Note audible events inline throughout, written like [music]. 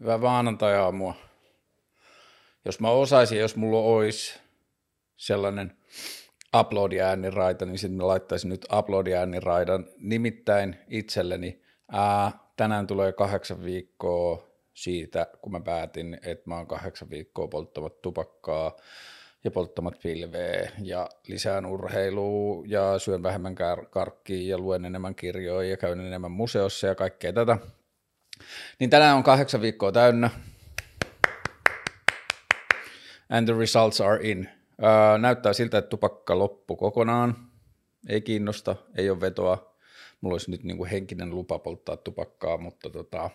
Hyvää maanantai-aamua. Jos mä osaisin, jos mulla olisi sellainen upload-ääniraita, niin mä laittaisin nyt upload-ääniraidan nimittäin itselleni. Ää, tänään tulee kahdeksan viikkoa siitä, kun mä päätin, että mä oon kahdeksan viikkoa polttamat tupakkaa ja polttamat pilveä ja lisään urheilua ja syön vähemmän kar- karkkia ja luen enemmän kirjoja ja käyn enemmän museossa ja kaikkea tätä. Niin tänään on kahdeksan viikkoa täynnä. And the results are in. Öö, näyttää siltä, että tupakka loppu kokonaan. Ei kiinnosta, ei ole vetoa. Mulla olisi nyt niin kuin henkinen lupa polttaa tupakkaa, mutta tota,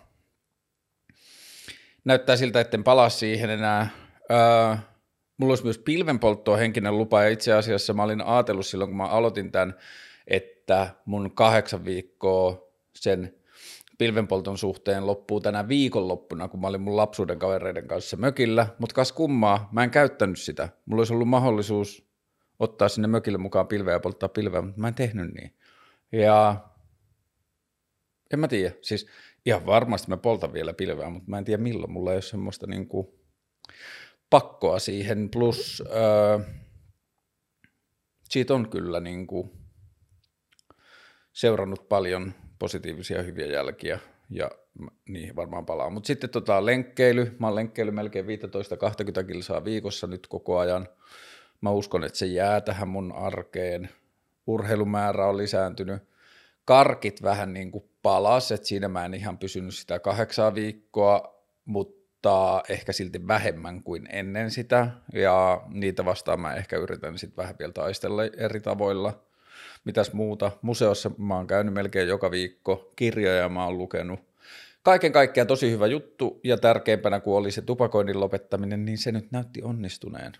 näyttää siltä, että en palaa siihen enää. Öö, mulla olisi myös pilvenpolttoa henkinen lupa, ja itse asiassa mä olin ajatellut silloin, kun mä aloitin tämän, että mun kahdeksan viikkoa sen pilvenpolton suhteen loppuu tänä viikonloppuna, kun mä olin mun lapsuuden kavereiden kanssa mökillä, mutta kas kummaa, mä en käyttänyt sitä. Mulla olisi ollut mahdollisuus ottaa sinne mökille mukaan pilveä ja polttaa pilveä, mutta mä en tehnyt niin. Ja en mä tiedä, siis ihan varmasti mä poltan vielä pilveä, mutta mä en tiedä milloin. Mulla ei ole semmoista niin kuin pakkoa siihen, plus öö, siitä on kyllä niin kuin seurannut paljon positiivisia hyviä jälkiä ja niihin varmaan palaa. Mutta sitten tota, lenkkeily, mä oon lenkkeily melkein 15-20 kilsaa viikossa nyt koko ajan. Mä uskon, että se jää tähän mun arkeen. Urheilumäärä on lisääntynyt. Karkit vähän niin kuin palas, että siinä mä en ihan pysynyt sitä kahdeksaa viikkoa, mutta ehkä silti vähemmän kuin ennen sitä. Ja niitä vastaan mä ehkä yritän sitten vähän vielä taistella eri tavoilla – mitäs muuta. Museossa mä oon käynyt melkein joka viikko, kirjoja mä oon lukenut. Kaiken kaikkiaan tosi hyvä juttu ja tärkeimpänä kuin oli se tupakoinnin lopettaminen, niin se nyt näytti onnistuneen.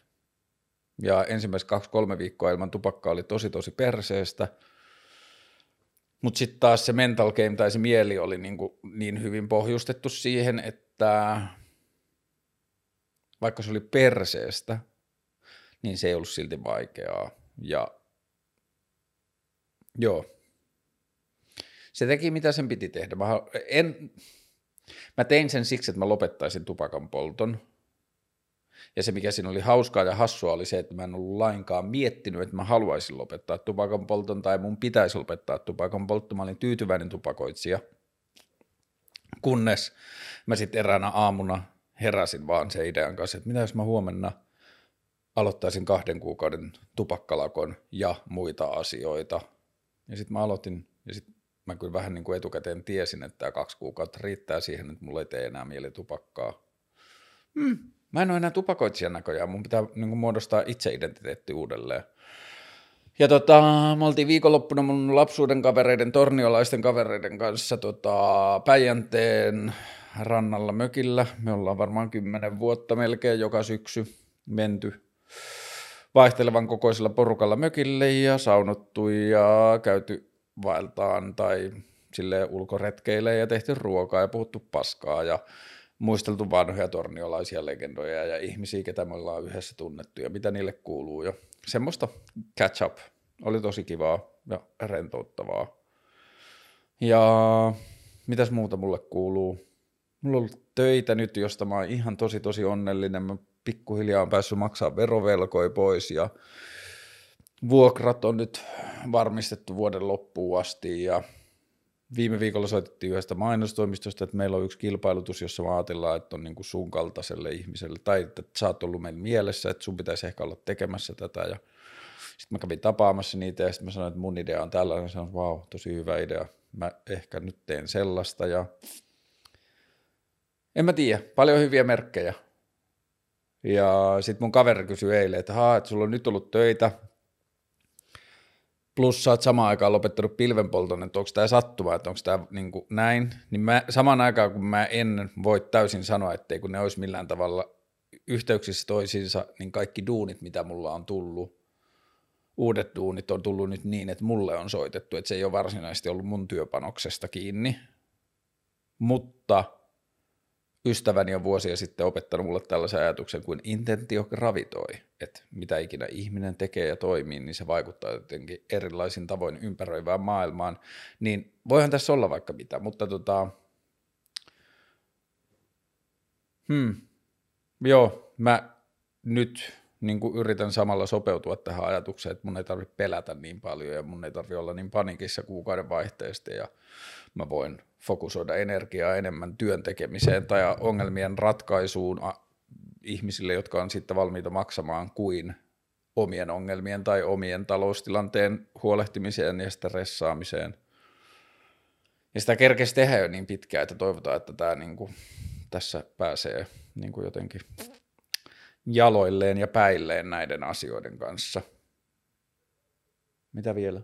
Ja ensimmäiset kaksi-kolme viikkoa ilman tupakkaa oli tosi tosi perseestä. Mutta sitten taas se mental game tai se mieli oli niin, kuin niin hyvin pohjustettu siihen, että vaikka se oli perseestä, niin se ei ollut silti vaikeaa. Ja Joo. Se teki mitä sen piti tehdä. Mä, en, mä tein sen siksi, että mä lopettaisin tupakan polton. Ja se, mikä siinä oli hauskaa ja hassua, oli se, että mä en ollut lainkaan miettinyt, että mä haluaisin lopettaa tupakan polton tai mun pitäisi lopettaa tupakan poltto. Mä olin tyytyväinen tupakoitsija. Kunnes mä sitten eräänä aamuna heräsin vaan se idean kanssa, että mitä jos mä huomenna aloittaisin kahden kuukauden tupakkalakon ja muita asioita – ja sitten mä aloitin, ja sitten mä kyllä vähän niin kuin etukäteen tiesin, että tämä kaksi kuukautta riittää siihen, että mulla ei tee enää mieli tupakkaa. Hmm, mä en ole enää tupakoitsija näköjään, mun pitää niin kuin muodostaa itseidentiteetti uudelleen. Ja tota, me oltiin viikonloppuna mun lapsuuden kavereiden, torniolaisten kavereiden kanssa tota, Päijänteen rannalla mökillä. Me ollaan varmaan kymmenen vuotta melkein joka syksy menty vaihtelevan kokoisella porukalla mökille ja saunottu ja käyty vaeltaan tai sille ulkoretkeille ja tehty ruokaa ja puhuttu paskaa ja muisteltu vanhoja torniolaisia legendoja ja ihmisiä, ketä me ollaan yhdessä tunnettu ja mitä niille kuuluu. Ja semmoista catch up oli tosi kivaa ja rentouttavaa. Ja mitäs muuta mulle kuuluu? Mulla on ollut töitä nyt, josta mä oon ihan tosi tosi onnellinen. Mä pikkuhiljaa on päässyt maksaa verovelkoja pois ja vuokrat on nyt varmistettu vuoden loppuun asti. Ja viime viikolla soitettiin yhdestä mainostoimistosta, että meillä on yksi kilpailutus, jossa me ajatellaan, että on niin kuin sun kaltaiselle ihmiselle, tai että sä oot ollut meillä mielessä, että sun pitäisi ehkä olla tekemässä tätä, ja sitten mä kävin tapaamassa niitä, ja sitten mä sanoin, että mun idea on tällainen, sanoin, että vau, tosi hyvä idea, mä ehkä nyt teen sellaista, ja en mä tiedä, paljon hyviä merkkejä, ja sitten mun kaveri kysyi eilen, että haa, että sulla on nyt ollut töitä, plus sä oot samaan aikaan lopettanut pilvenpolton, että onko tämä sattuma, että onko tämä niin näin, niin mä, samaan aikaan kun mä en voi täysin sanoa, ettei kun ne olisi millään tavalla yhteyksissä toisiinsa, niin kaikki duunit, mitä mulla on tullut, uudet duunit on tullut nyt niin, että mulle on soitettu, että se ei ole varsinaisesti ollut mun työpanoksesta kiinni, mutta – ystäväni on vuosia sitten opettanut mulle tällaisen ajatuksen kuin intentio gravitoi, että mitä ikinä ihminen tekee ja toimii, niin se vaikuttaa jotenkin erilaisin tavoin ympäröivään maailmaan, niin voihan tässä olla vaikka mitä, mutta tota, Hmm. Joo, mä nyt niin kuin yritän samalla sopeutua tähän ajatukseen, että mun ei tarvitse pelätä niin paljon ja mun ei tarvitse olla niin panikissa kuukauden vaihteesta ja mä voin fokusoida energiaa enemmän työn tekemiseen tai ongelmien ratkaisuun ihmisille, jotka on sitten valmiita maksamaan kuin omien ongelmien tai omien taloustilanteen huolehtimiseen ja stressaamiseen. Ja sitä kerkesi tehdä jo niin pitkään, että toivotaan, että tämä niin kuin, tässä pääsee niin kuin jotenkin jaloilleen ja päilleen näiden asioiden kanssa. Mitä vielä?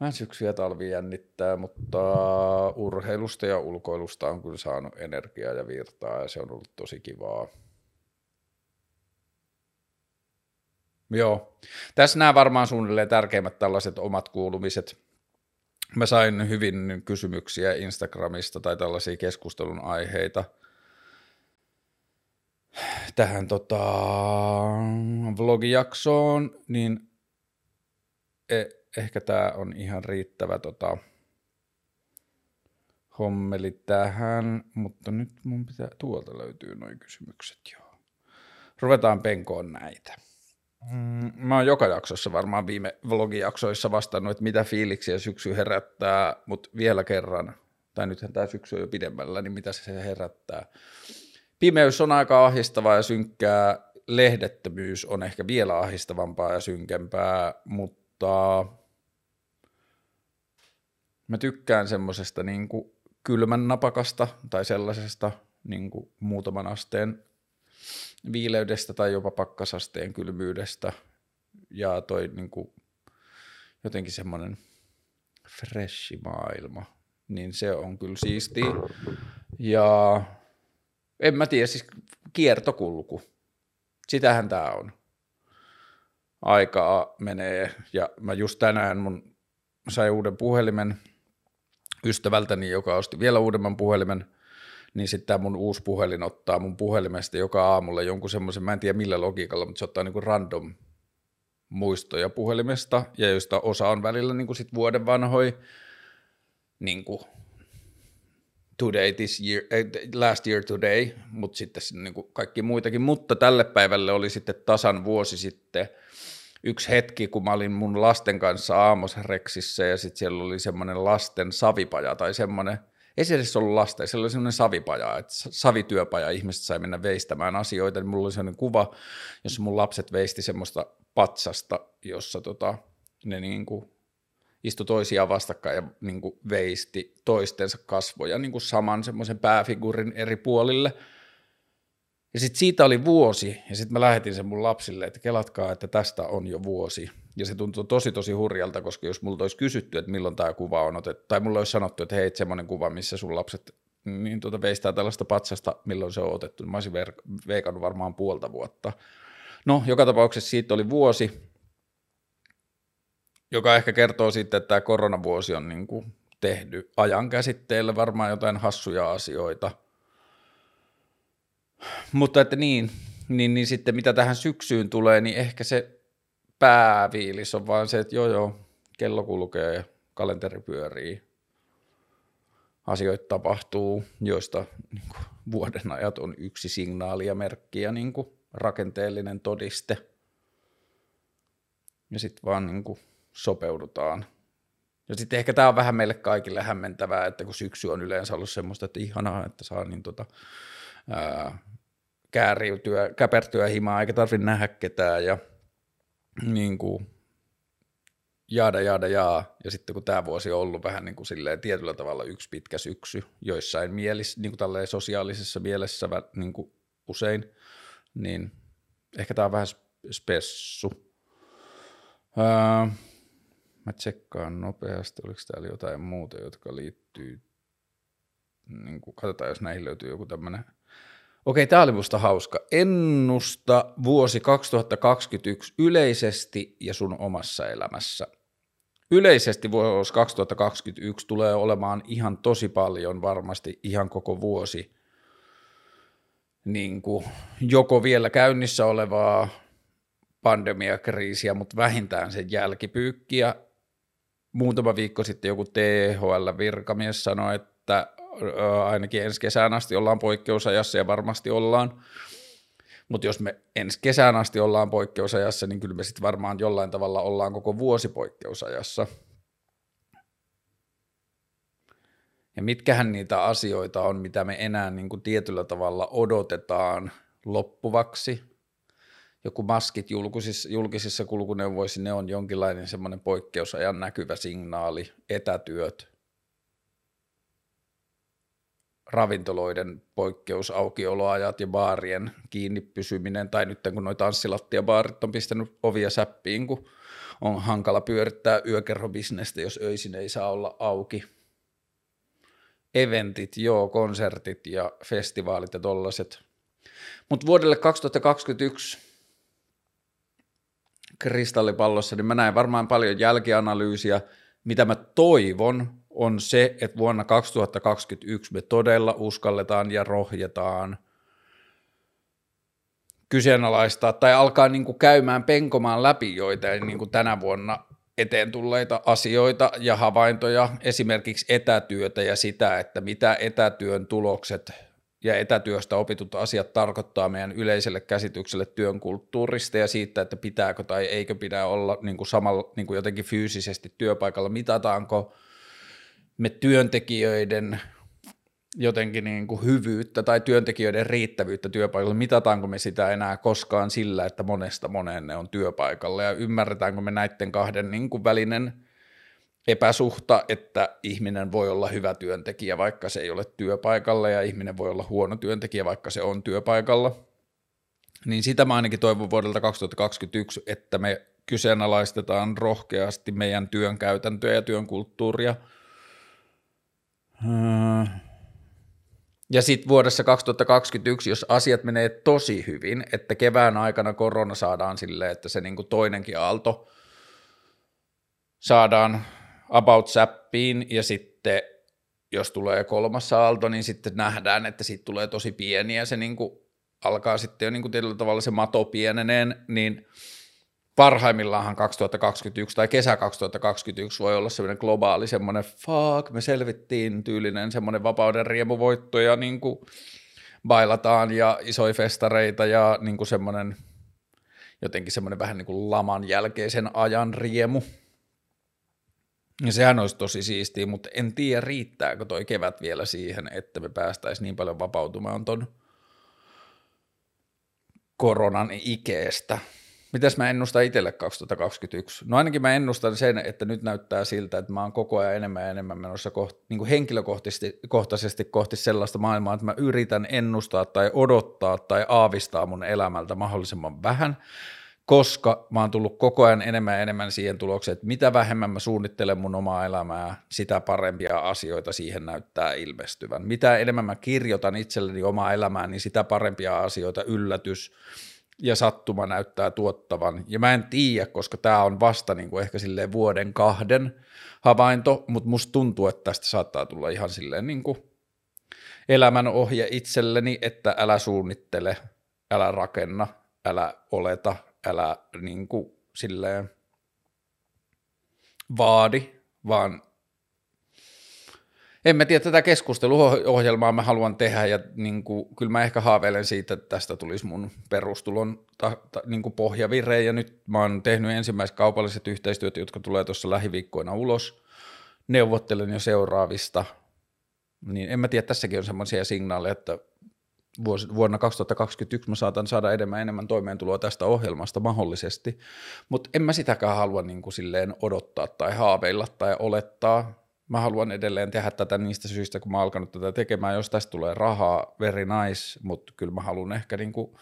Vähän syksy ja talvi jännittää, mutta urheilusta ja ulkoilusta on kyllä saanut energiaa ja virtaa ja se on ollut tosi kivaa. Joo. Tässä nämä varmaan suunnilleen tärkeimmät tällaiset omat kuulumiset. Mä sain hyvin kysymyksiä Instagramista tai tällaisia keskustelun aiheita tähän tota, vlogijaksoon, niin e- ehkä tämä on ihan riittävä tota, hommeli tähän, mutta nyt mun pitää, tuolta löytyy noin kysymykset, joo. Ruvetaan penkoon näitä. Mm, mä oon joka jaksossa varmaan viime vlogijaksoissa vastannut, että mitä fiiliksiä syksy herättää, mutta vielä kerran, tai nythän tämä syksy on jo pidemmällä, niin mitä se herättää. Pimeys on aika ahdistavaa ja synkkää, lehdettömyys on ehkä vielä ahistavampaa ja synkempää, mutta Mä tykkään semmoisesta niin kylmän napakasta tai sellaisesta niin kuin muutaman asteen viileydestä tai jopa pakkasasteen kylmyydestä. Ja toi niin kuin, jotenkin semmoinen freshi maailma, niin se on kyllä siisti. Ja en mä tiedä, siis kiertokulku. Sitähän tämä on. Aikaa menee ja mä just tänään mun sain uuden puhelimen – ystävältäni, joka osti vielä uudemman puhelimen, niin sitten tämä mun uusi puhelin ottaa mun puhelimesta joka aamulla jonkun semmoisen, mä en tiedä millä logiikalla, mutta se ottaa niinku random muistoja puhelimesta, ja joista osa on välillä niinku sit vuoden vanhoi, niinku today this year, last year today, mutta sitten niinku kaikki muitakin, mutta tälle päivälle oli sitten tasan vuosi sitten yksi hetki, kun mä olin mun lasten kanssa Aamosreksissä ja sitten siellä oli semmoinen lasten savipaja tai semmoinen, ei se edes ollut lasten, siellä oli semmoinen savipaja, että savityöpaja, ihmiset sai mennä veistämään asioita, niin mulla oli semmoinen kuva, jossa mun lapset veisti semmoista patsasta, jossa tota, ne niin kuin istui toisiaan vastakkain ja niin kuin veisti toistensa kasvoja niin kuin saman semmoisen pääfiguurin eri puolille – ja sitten siitä oli vuosi, ja sitten mä lähetin sen mun lapsille, että kelatkaa, että tästä on jo vuosi. Ja se tuntui tosi tosi hurjalta, koska jos multa olisi kysytty, että milloin tämä kuva on otettu, tai mulla olisi sanottu, että hei, semmoinen kuva, missä sun lapset niin tuota veistää tällaista patsasta, milloin se on otettu, niin mä olisin veikannut varmaan puolta vuotta. No, joka tapauksessa siitä oli vuosi, joka ehkä kertoo siitä, että tämä koronavuosi on niin kuin tehnyt ajan käsitteelle varmaan jotain hassuja asioita – mutta että niin, niin, niin sitten mitä tähän syksyyn tulee, niin ehkä se pääviilis on vaan se, että joo joo, kello kulkee ja kalenteri pyörii. Asioita tapahtuu, joista niin kuin, vuoden ajat on yksi signaali ja merkki ja niin kuin, rakenteellinen todiste. Ja sitten vaan niin kuin, sopeudutaan. Ja sitten ehkä tämä on vähän meille kaikille hämmentävää, että kun syksy on yleensä ollut semmoista, että ihanaa, että saa niin tota, ää, kääriytyä, käpertyä himaa, eikä tarvitse nähdä ketään ja niin kuin, jaada, jaada, jaa. Ja sitten kun tämä vuosi on ollut vähän niin kuin silleen tietyllä tavalla yksi pitkä syksy, joissain mielissä, niin kuin sosiaalisessa mielessä niin kuin usein, niin ehkä tämä on vähän spessu. Öö, mä tsekkaan nopeasti, oliko täällä jotain muuta, jotka liittyy, niin kuin, katsotaan jos näihin löytyy joku tämmöinen Okei, tämä oli musta hauska. Ennusta vuosi 2021 yleisesti ja sun omassa elämässä. Yleisesti vuosi 2021 tulee olemaan ihan tosi paljon varmasti ihan koko vuosi niin kuin joko vielä käynnissä olevaa pandemiakriisiä, mutta vähintään sen jälkipyykkiä. Muutama viikko sitten joku THL-virkamies sanoi, että ainakin ensi kesään asti ollaan poikkeusajassa ja varmasti ollaan. Mutta jos me ensi kesään asti ollaan poikkeusajassa, niin kyllä me sitten varmaan jollain tavalla ollaan koko vuosi poikkeusajassa. Ja mitkähän niitä asioita on, mitä me enää niin kuin tietyllä tavalla odotetaan loppuvaksi. Joku maskit julkisissa, julkisissa kulkuneuvoissa, ne on jonkinlainen semmoinen poikkeusajan näkyvä signaali, etätyöt, ravintoloiden poikkeusaukioloajat ja baarien kiinni pysyminen, tai nyt kun noita tanssilattiabaarit on pistänyt ovia säppiin, kun on hankala pyörittää yökerhobisnestä, jos öisin ei saa olla auki. Eventit, joo, konsertit ja festivaalit ja tollaset. Mutta vuodelle 2021 kristallipallossa, niin mä näen varmaan paljon jälkianalyysiä, mitä mä toivon, on se, että vuonna 2021 me todella uskalletaan ja rohjetaan kyseenalaistaa tai alkaa niin kuin käymään penkomaan läpi joitain niin kuin tänä vuonna eteen tulleita asioita ja havaintoja, esimerkiksi etätyötä ja sitä, että mitä etätyön tulokset ja etätyöstä opitut asiat tarkoittaa meidän yleiselle käsitykselle työn kulttuurista ja siitä, että pitääkö tai eikö pidä olla niin kuin samalla niin kuin jotenkin fyysisesti työpaikalla, mitataanko – me työntekijöiden jotenkin niin kuin hyvyyttä tai työntekijöiden riittävyyttä työpaikalla, mitataanko me sitä enää koskaan sillä, että monesta moneen ne on työpaikalla? Ja ymmärretäänkö me näiden kahden niin kuin välinen epäsuhta, että ihminen voi olla hyvä työntekijä, vaikka se ei ole työpaikalla ja ihminen voi olla huono työntekijä, vaikka se on työpaikalla. Niin sitä mä ainakin toivon vuodelta 2021, että me kyseenalaistetaan rohkeasti meidän työn käytäntöä ja työn kulttuuria – Öö. Ja sitten vuodessa 2021, jos asiat menee tosi hyvin, että kevään aikana korona saadaan silleen, että se niinku toinenkin aalto saadaan about säppiin ja sitten jos tulee kolmas aalto, niin sitten nähdään, että siitä tulee tosi pieni ja se niinku alkaa sitten jo niinku tietyllä tavalla se mato pieneneen, niin – parhaimmillaan 2021 tai kesä 2021 voi olla semmoinen globaali semmoinen fuck, me selvittiin tyylinen semmoinen vapauden riemuvoitto ja niin kuin bailataan ja isoja festareita ja niin kuin semmoinen jotenkin semmoinen vähän niin kuin laman jälkeisen ajan riemu. Ja sehän olisi tosi siistiä, mutta en tiedä riittääkö toi kevät vielä siihen, että me päästäisiin niin paljon vapautumaan ton koronan ikeestä. Mitäs mä ennustan itselle 2021? No ainakin mä ennustan sen, että nyt näyttää siltä, että mä oon koko ajan enemmän ja enemmän menossa kohti, niin henkilökohtaisesti kohti sellaista maailmaa, että mä yritän ennustaa tai odottaa tai aavistaa mun elämältä mahdollisimman vähän, koska mä oon tullut koko ajan enemmän ja enemmän siihen tulokseen, että mitä vähemmän mä suunnittelen mun omaa elämää, sitä parempia asioita siihen näyttää ilmestyvän. Mitä enemmän mä kirjoitan itselleni omaa elämää, niin sitä parempia asioita, yllätys, ja sattuma näyttää tuottavan. Ja mä en tiedä, koska tämä on vasta niin kuin ehkä silleen vuoden kahden havainto, mutta musta tuntuu, että tästä saattaa tulla ihan silleen niin kuin elämän ohje itselleni, että älä suunnittele, älä rakenna, älä oleta, älä niin kuin silleen vaadi, vaan en mä tiedä, tätä keskusteluohjelmaa mä haluan tehdä ja niin kuin, kyllä mä ehkä haaveilen siitä, että tästä tulisi mun perustulon ta, ta, niin kuin pohjavire. Ja nyt mä oon tehnyt ensimmäiset kaupalliset yhteistyöt, jotka tulee tuossa lähiviikkoina ulos. Neuvottelen jo seuraavista, niin en mä tiedä, tässäkin on semmoisia signaaleja, että vuonna 2021 mä saatan saada enemmän enemmän toimeentuloa tästä ohjelmasta mahdollisesti, mutta en mä sitäkään halua niin kuin silleen odottaa tai haaveilla tai olettaa, mä haluan edelleen tehdä tätä niistä syistä, kun mä oon alkanut tätä tekemään, jos tästä tulee rahaa, very nice, mutta kyllä mä haluan ehkä niin kuin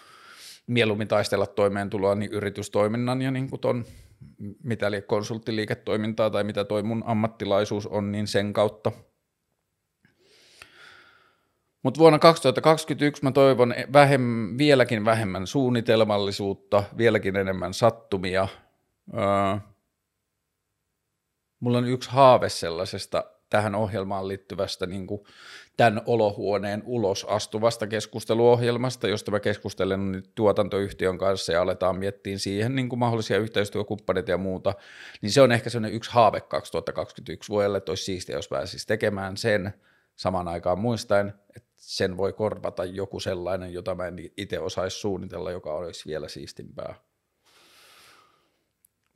mieluummin taistella toimeentuloa niin yritystoiminnan ja niin kuin ton, mitä li konsulttiliiketoimintaa tai mitä toi mun ammattilaisuus on, niin sen kautta. Mutta vuonna 2021 mä toivon vähem, vieläkin vähemmän suunnitelmallisuutta, vieläkin enemmän sattumia, öö, mulla on yksi haave sellaisesta tähän ohjelmaan liittyvästä niin kuin tämän olohuoneen ulos astuvasta keskusteluohjelmasta, josta mä keskustelen nyt tuotantoyhtiön kanssa ja aletaan miettiä siihen niin kuin mahdollisia yhteistyökumppaneita ja muuta, niin se on ehkä sellainen yksi haave 2021 vuodelle, että olisi siistiä, jos pääsisi tekemään sen. samaan aikaan muistaen, että sen voi korvata joku sellainen, jota mä en itse osaisi suunnitella, joka olisi vielä siistimpää.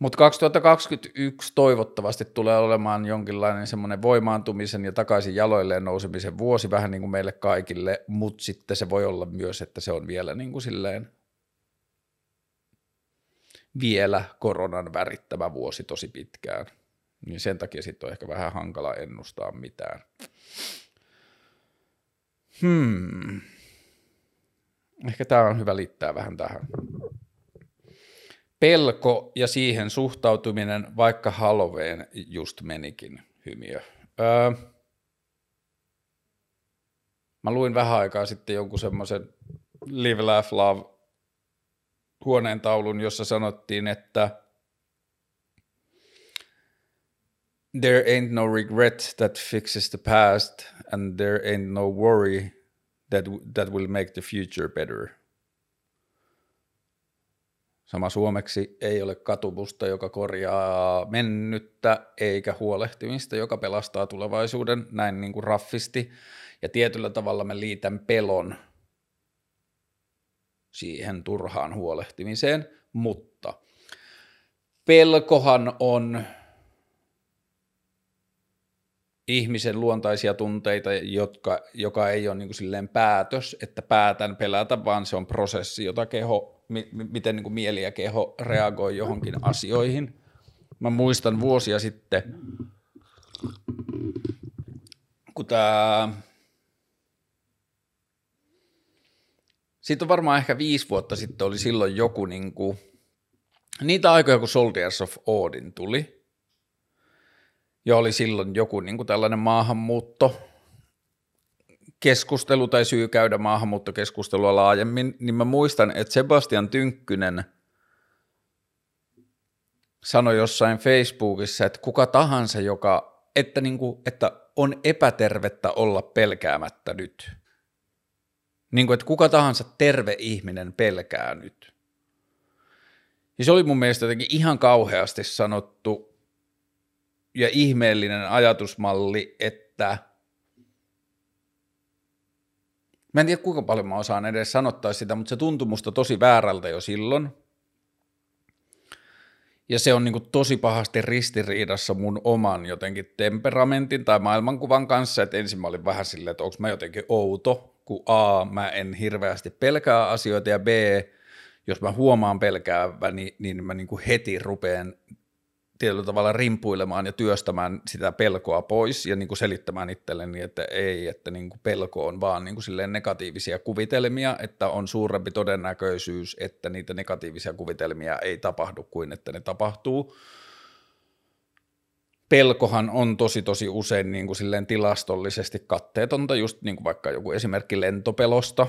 Mutta 2021 toivottavasti tulee olemaan jonkinlainen semmoinen voimaantumisen ja takaisin jaloilleen nousemisen vuosi vähän niin kuin meille kaikille, mutta sitten se voi olla myös, että se on vielä niin kuin silleen vielä koronan värittävä vuosi tosi pitkään. Niin sen takia sitten on ehkä vähän hankala ennustaa mitään. Hmm. Ehkä tämä on hyvä liittää vähän tähän pelko ja siihen suhtautuminen, vaikka Halloween just menikin hymiö. Öö, mä luin vähän aikaa sitten jonkun semmoisen Live, Laugh, Love huoneen taulun, jossa sanottiin, että there ain't no regret that fixes the past and there ain't no worry that, that will make the future better. Sama suomeksi ei ole katumusta, joka korjaa mennyttä, eikä huolehtimista, joka pelastaa tulevaisuuden, näin niin kuin raffisti. Ja tietyllä tavalla mä liitän pelon siihen turhaan huolehtimiseen, mutta pelkohan on ihmisen luontaisia tunteita, jotka, joka ei ole niin kuin silleen päätös, että päätän pelätä, vaan se on prosessi, jota keho miten niin kuin mieli ja keho reagoi johonkin asioihin. Mä muistan vuosia sitten, kun tämä... Siitä on varmaan ehkä viisi vuotta sitten oli silloin joku niin kuin, niitä aikoja, kun Soldiers of Odin tuli. Ja oli silloin joku niin kuin tällainen maahanmuutto, keskustelu tai syy käydä maahanmuuttokeskustelua laajemmin, niin mä muistan, että Sebastian Tynkkynen sanoi jossain Facebookissa, että kuka tahansa, joka, että, niin kuin, että on epätervettä olla pelkäämättä nyt. Niin kuin, että kuka tahansa terve ihminen pelkää nyt. Ja se oli mun mielestä jotenkin ihan kauheasti sanottu ja ihmeellinen ajatusmalli, että – Mä en tiedä kuinka paljon mä osaan edes sanottaa sitä, mutta se tuntui musta tosi väärältä jo silloin. Ja se on niin kuin tosi pahasti ristiriidassa mun oman jotenkin temperamentin tai maailmankuvan kanssa, että ensin mä olin vähän silleen, että onko mä jotenkin outo, kun A, mä en hirveästi pelkää asioita ja B, jos mä huomaan pelkääväni, niin mä niin kuin heti rupean tietyllä tavalla rimpuilemaan ja työstämään sitä pelkoa pois ja niin kuin selittämään itselleni, että ei, että niin kuin pelko on vaan niin kuin silleen negatiivisia kuvitelmia, että on suurempi todennäköisyys, että niitä negatiivisia kuvitelmia ei tapahdu kuin että ne tapahtuu. Pelkohan on tosi tosi usein niin kuin silleen tilastollisesti katteetonta, just niin kuin vaikka joku esimerkki lentopelosta.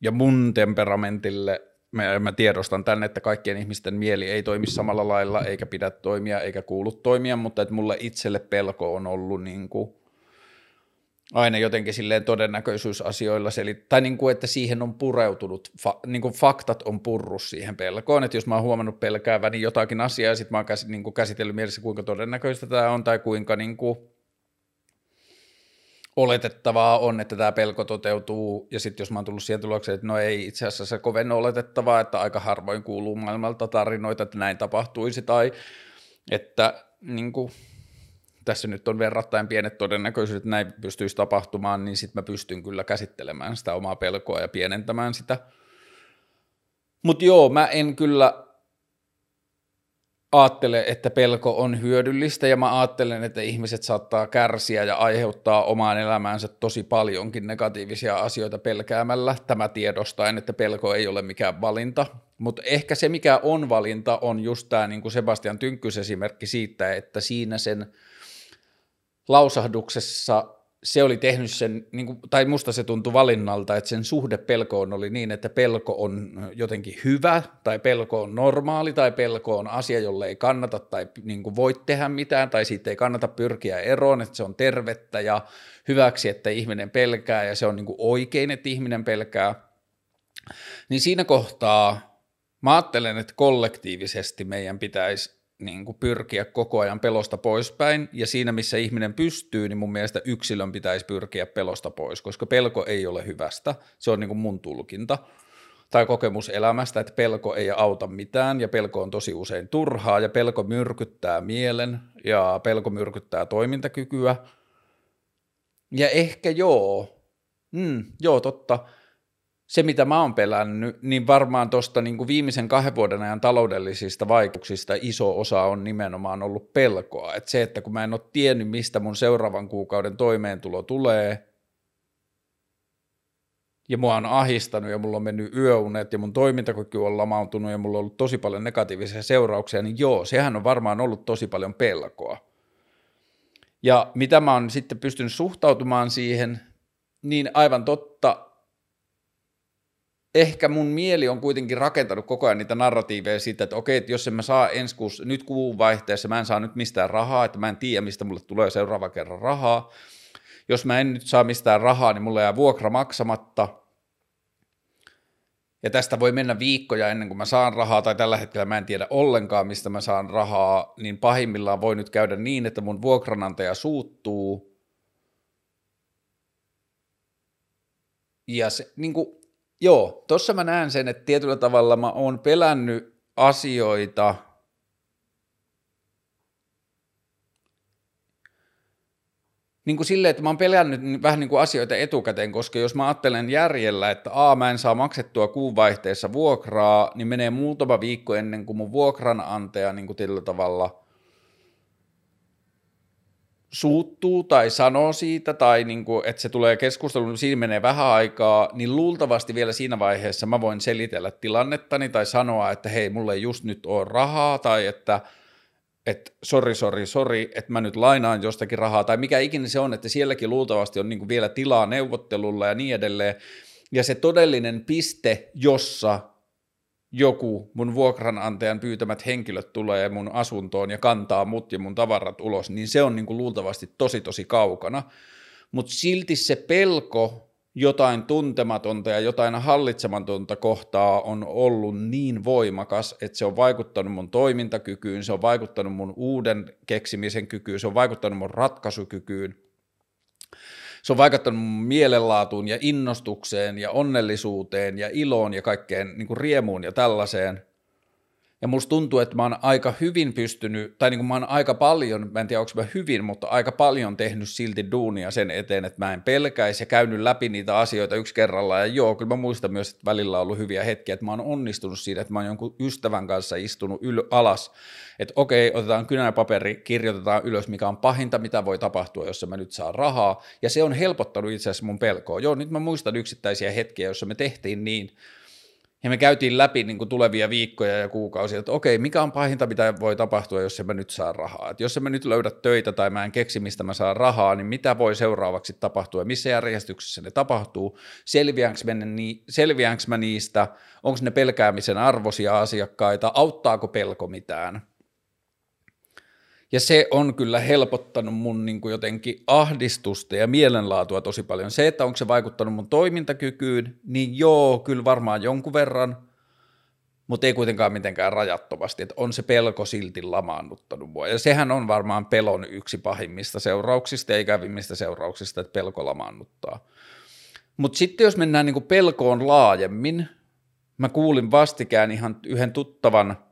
Ja mun temperamentille mä, tiedostan tänne, että kaikkien ihmisten mieli ei toimi samalla lailla, eikä pidä toimia, eikä kuulu toimia, mutta että mulle itselle pelko on ollut niin kuin aina jotenkin silleen todennäköisyysasioilla, selit- tai niin kuin, että siihen on pureutunut, fa- niin kuin faktat on purru siihen pelkoon, että jos mä oon huomannut pelkääväni jotakin asiaa, ja sitten mä oon käs- niin kuin käsitellyt mielessä, kuinka todennäköistä tämä on, tai kuinka niin kuin oletettavaa on, että tämä pelko toteutuu, ja sitten jos mä oon tullut siihen tulokseen, että no ei itse asiassa se kovin oletettavaa, että aika harvoin kuuluu maailmalta tarinoita, että näin tapahtuisi, tai että niin kuin, tässä nyt on verrattain pienet todennäköisyydet, että näin pystyisi tapahtumaan, niin sitten mä pystyn kyllä käsittelemään sitä omaa pelkoa ja pienentämään sitä. Mutta joo, mä en kyllä ajattele, että pelko on hyödyllistä ja mä ajattelen, että ihmiset saattaa kärsiä ja aiheuttaa omaan elämäänsä tosi paljonkin negatiivisia asioita pelkäämällä. Tämä tiedostaen, että pelko ei ole mikään valinta, mutta ehkä se mikä on valinta on just tämä niin Sebastian Tynkkys esimerkki siitä, että siinä sen lausahduksessa se oli tehnyt sen, niin kuin, tai musta se tuntui valinnalta, että sen suhde pelkoon oli niin, että pelko on jotenkin hyvä, tai pelko on normaali, tai pelko on asia, jolle ei kannata tai niin kuin voi tehdä mitään, tai siitä ei kannata pyrkiä eroon, että se on tervettä ja hyväksi, että ihminen pelkää, ja se on niin kuin oikein, että ihminen pelkää. Niin siinä kohtaa mä ajattelen, että kollektiivisesti meidän pitäisi niin kuin pyrkiä koko ajan pelosta poispäin, ja siinä missä ihminen pystyy, niin mun mielestä yksilön pitäisi pyrkiä pelosta pois, koska pelko ei ole hyvästä, se on niin kuin mun tulkinta tai kokemus elämästä, että pelko ei auta mitään ja pelko on tosi usein turhaa ja pelko myrkyttää mielen ja pelko myrkyttää toimintakykyä. Ja ehkä joo, mm, joo totta, se mitä mä oon pelännyt, niin varmaan tuosta niin viimeisen kahden vuoden ajan taloudellisista vaikutuksista iso osa on nimenomaan ollut pelkoa. Että se, että kun mä en ole tiennyt, mistä mun seuraavan kuukauden toimeentulo tulee, ja mua on ahistanut ja mulla on mennyt yöunet ja mun toimintakyky on lamautunut ja mulla on ollut tosi paljon negatiivisia seurauksia, niin joo, sehän on varmaan ollut tosi paljon pelkoa. Ja mitä mä oon sitten pystynyt suhtautumaan siihen, niin aivan totta, ehkä mun mieli on kuitenkin rakentanut koko ajan niitä narratiiveja siitä, että okei, että jos en mä saa ensi kuussa, nyt kuun vaihteessa, mä en saa nyt mistään rahaa, että mä en tiedä, mistä mulle tulee seuraava kerran rahaa, jos mä en nyt saa mistään rahaa, niin mulla jää vuokra maksamatta, ja tästä voi mennä viikkoja ennen kuin mä saan rahaa, tai tällä hetkellä mä en tiedä ollenkaan, mistä mä saan rahaa, niin pahimmillaan voi nyt käydä niin, että mun vuokranantaja suuttuu, ja se, niin kuin, joo, tossa mä näen sen, että tietyllä tavalla mä oon pelännyt asioita – niin kuin silleen, että mä oon pelännyt vähän niin kuin asioita etukäteen, koska jos mä ajattelen järjellä, että a, mä en saa maksettua kuunvaihteessa vuokraa, niin menee muutama viikko ennen kuin mun vuokranantaja niin kuin tällä tavalla suuttuu tai sanoo siitä, tai niin kuin, että se tulee keskusteluun, siinä menee vähän aikaa, niin luultavasti vielä siinä vaiheessa mä voin selitellä tilannettani tai sanoa, että hei, mulle ei just nyt ole rahaa, tai että – että sori, sori, sori, että mä nyt lainaan jostakin rahaa, tai mikä ikinä se on, että sielläkin luultavasti on niin kuin vielä tilaa neuvottelulla ja niin edelleen. Ja se todellinen piste, jossa joku mun vuokranantajan pyytämät henkilöt tulee mun asuntoon ja kantaa mut ja mun tavarat ulos, niin se on niin kuin luultavasti tosi tosi kaukana. Mutta silti se pelko jotain tuntematonta ja jotain hallitsematonta kohtaa on ollut niin voimakas, että se on vaikuttanut mun toimintakykyyn, se on vaikuttanut mun uuden keksimisen kykyyn, se on vaikuttanut mun ratkaisukykyyn, se on vaikuttanut mielenlaatuun ja innostukseen ja onnellisuuteen ja iloon ja kaikkeen niin kuin riemuun ja tällaiseen – ja musta tuntuu, että mä oon aika hyvin pystynyt, tai niin kuin mä oon aika paljon, mä en tiedä onko mä hyvin, mutta aika paljon tehnyt silti duunia sen eteen, että mä en pelkäisi ja käynyt läpi niitä asioita yksi kerrallaan. Ja joo, kyllä mä muistan myös, että välillä on ollut hyviä hetkiä, että mä oon onnistunut siinä, että mä oon jonkun ystävän kanssa istunut yl- alas, että okei, otetaan kynänpaperi, kirjoitetaan ylös, mikä on pahinta, mitä voi tapahtua, jos mä nyt saa rahaa. Ja se on helpottanut itse asiassa mun pelkoa. Joo, nyt mä muistan yksittäisiä hetkiä, joissa me tehtiin niin, ja me käytiin läpi niin kuin tulevia viikkoja ja kuukausia, että okei, mikä on pahinta, mitä voi tapahtua, jos mä nyt saa rahaa. Että jos mä nyt löydä töitä tai mä en keksi, mistä mä saan rahaa, niin mitä voi seuraavaksi tapahtua ja missä järjestyksessä ne tapahtuu, selviäänkö selviäänkö mä niistä, onko ne pelkäämisen arvoisia asiakkaita, auttaako pelko mitään – ja se on kyllä helpottanut mun niin kuin jotenkin ahdistusta ja mielenlaatua tosi paljon. Se, että onko se vaikuttanut mun toimintakykyyn, niin joo, kyllä varmaan jonkun verran, mutta ei kuitenkaan mitenkään rajattomasti, että on se pelko silti lamaannuttanut mua. Ja sehän on varmaan pelon yksi pahimmista seurauksista ja ikävimmistä seurauksista, että pelko lamaannuttaa. Mutta sitten jos mennään niin pelkoon laajemmin, mä kuulin vastikään ihan yhden tuttavan –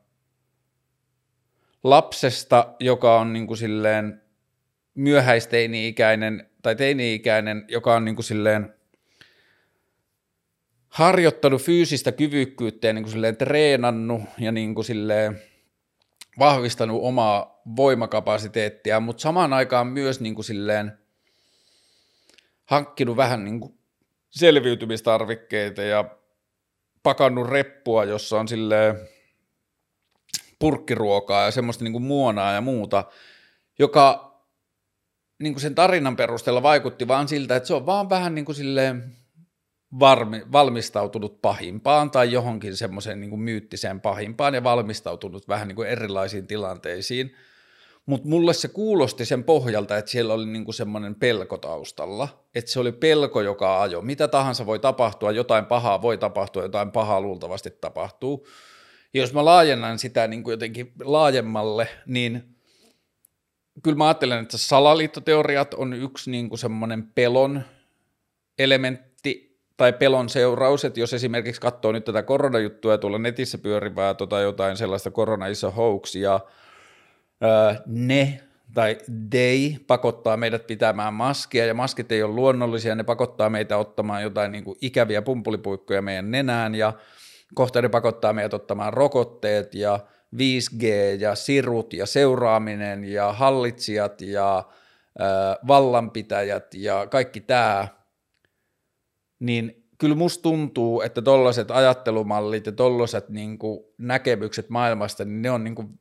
lapsesta, joka on niin kuin silleen myöhäisteini-ikäinen tai teini-ikäinen, joka on niin kuin silleen harjoittanut fyysistä kyvykkyyttä ja niin kuin silleen treenannut ja niin kuin silleen vahvistanut omaa voimakapasiteettia, mutta samaan aikaan myös niin kuin silleen hankkinut vähän niin kuin selviytymistarvikkeita ja pakannut reppua, jossa on silleen purkkiruokaa ja semmoista niin kuin muonaa ja muuta, joka niin kuin sen tarinan perusteella vaikutti vaan siltä, että se on vaan vähän niin kuin silleen varmi, valmistautunut pahimpaan tai johonkin semmoiseen niin myyttiseen pahimpaan ja valmistautunut vähän niin kuin erilaisiin tilanteisiin. Mutta mulle se kuulosti sen pohjalta, että siellä oli niinku semmoinen pelko taustalla, että se oli pelko, joka ajo. Mitä tahansa voi tapahtua, jotain pahaa voi tapahtua, jotain pahaa luultavasti tapahtuu. Ja jos mä laajennan sitä niin kuin jotenkin laajemmalle, niin kyllä mä ajattelen, että salaliittoteoriat on yksi niin kuin semmoinen pelon elementti tai pelon seuraus, että jos esimerkiksi katsoo nyt tätä koronajuttua ja tuolla netissä pyörivää tota jotain sellaista korona iso hoax ja ää, ne tai they pakottaa meidät pitämään maskia ja maskit ei ole luonnollisia, ne pakottaa meitä ottamaan jotain niin kuin ikäviä pumpulipuikkoja meidän nenään ja kohta ne pakottaa meidät ottamaan rokotteet ja 5G ja sirut ja seuraaminen ja hallitsijat ja äh, vallanpitäjät ja kaikki tämä, niin kyllä musta tuntuu, että tollaiset ajattelumallit ja tollaiset niin näkemykset maailmasta, niin ne on niin kuin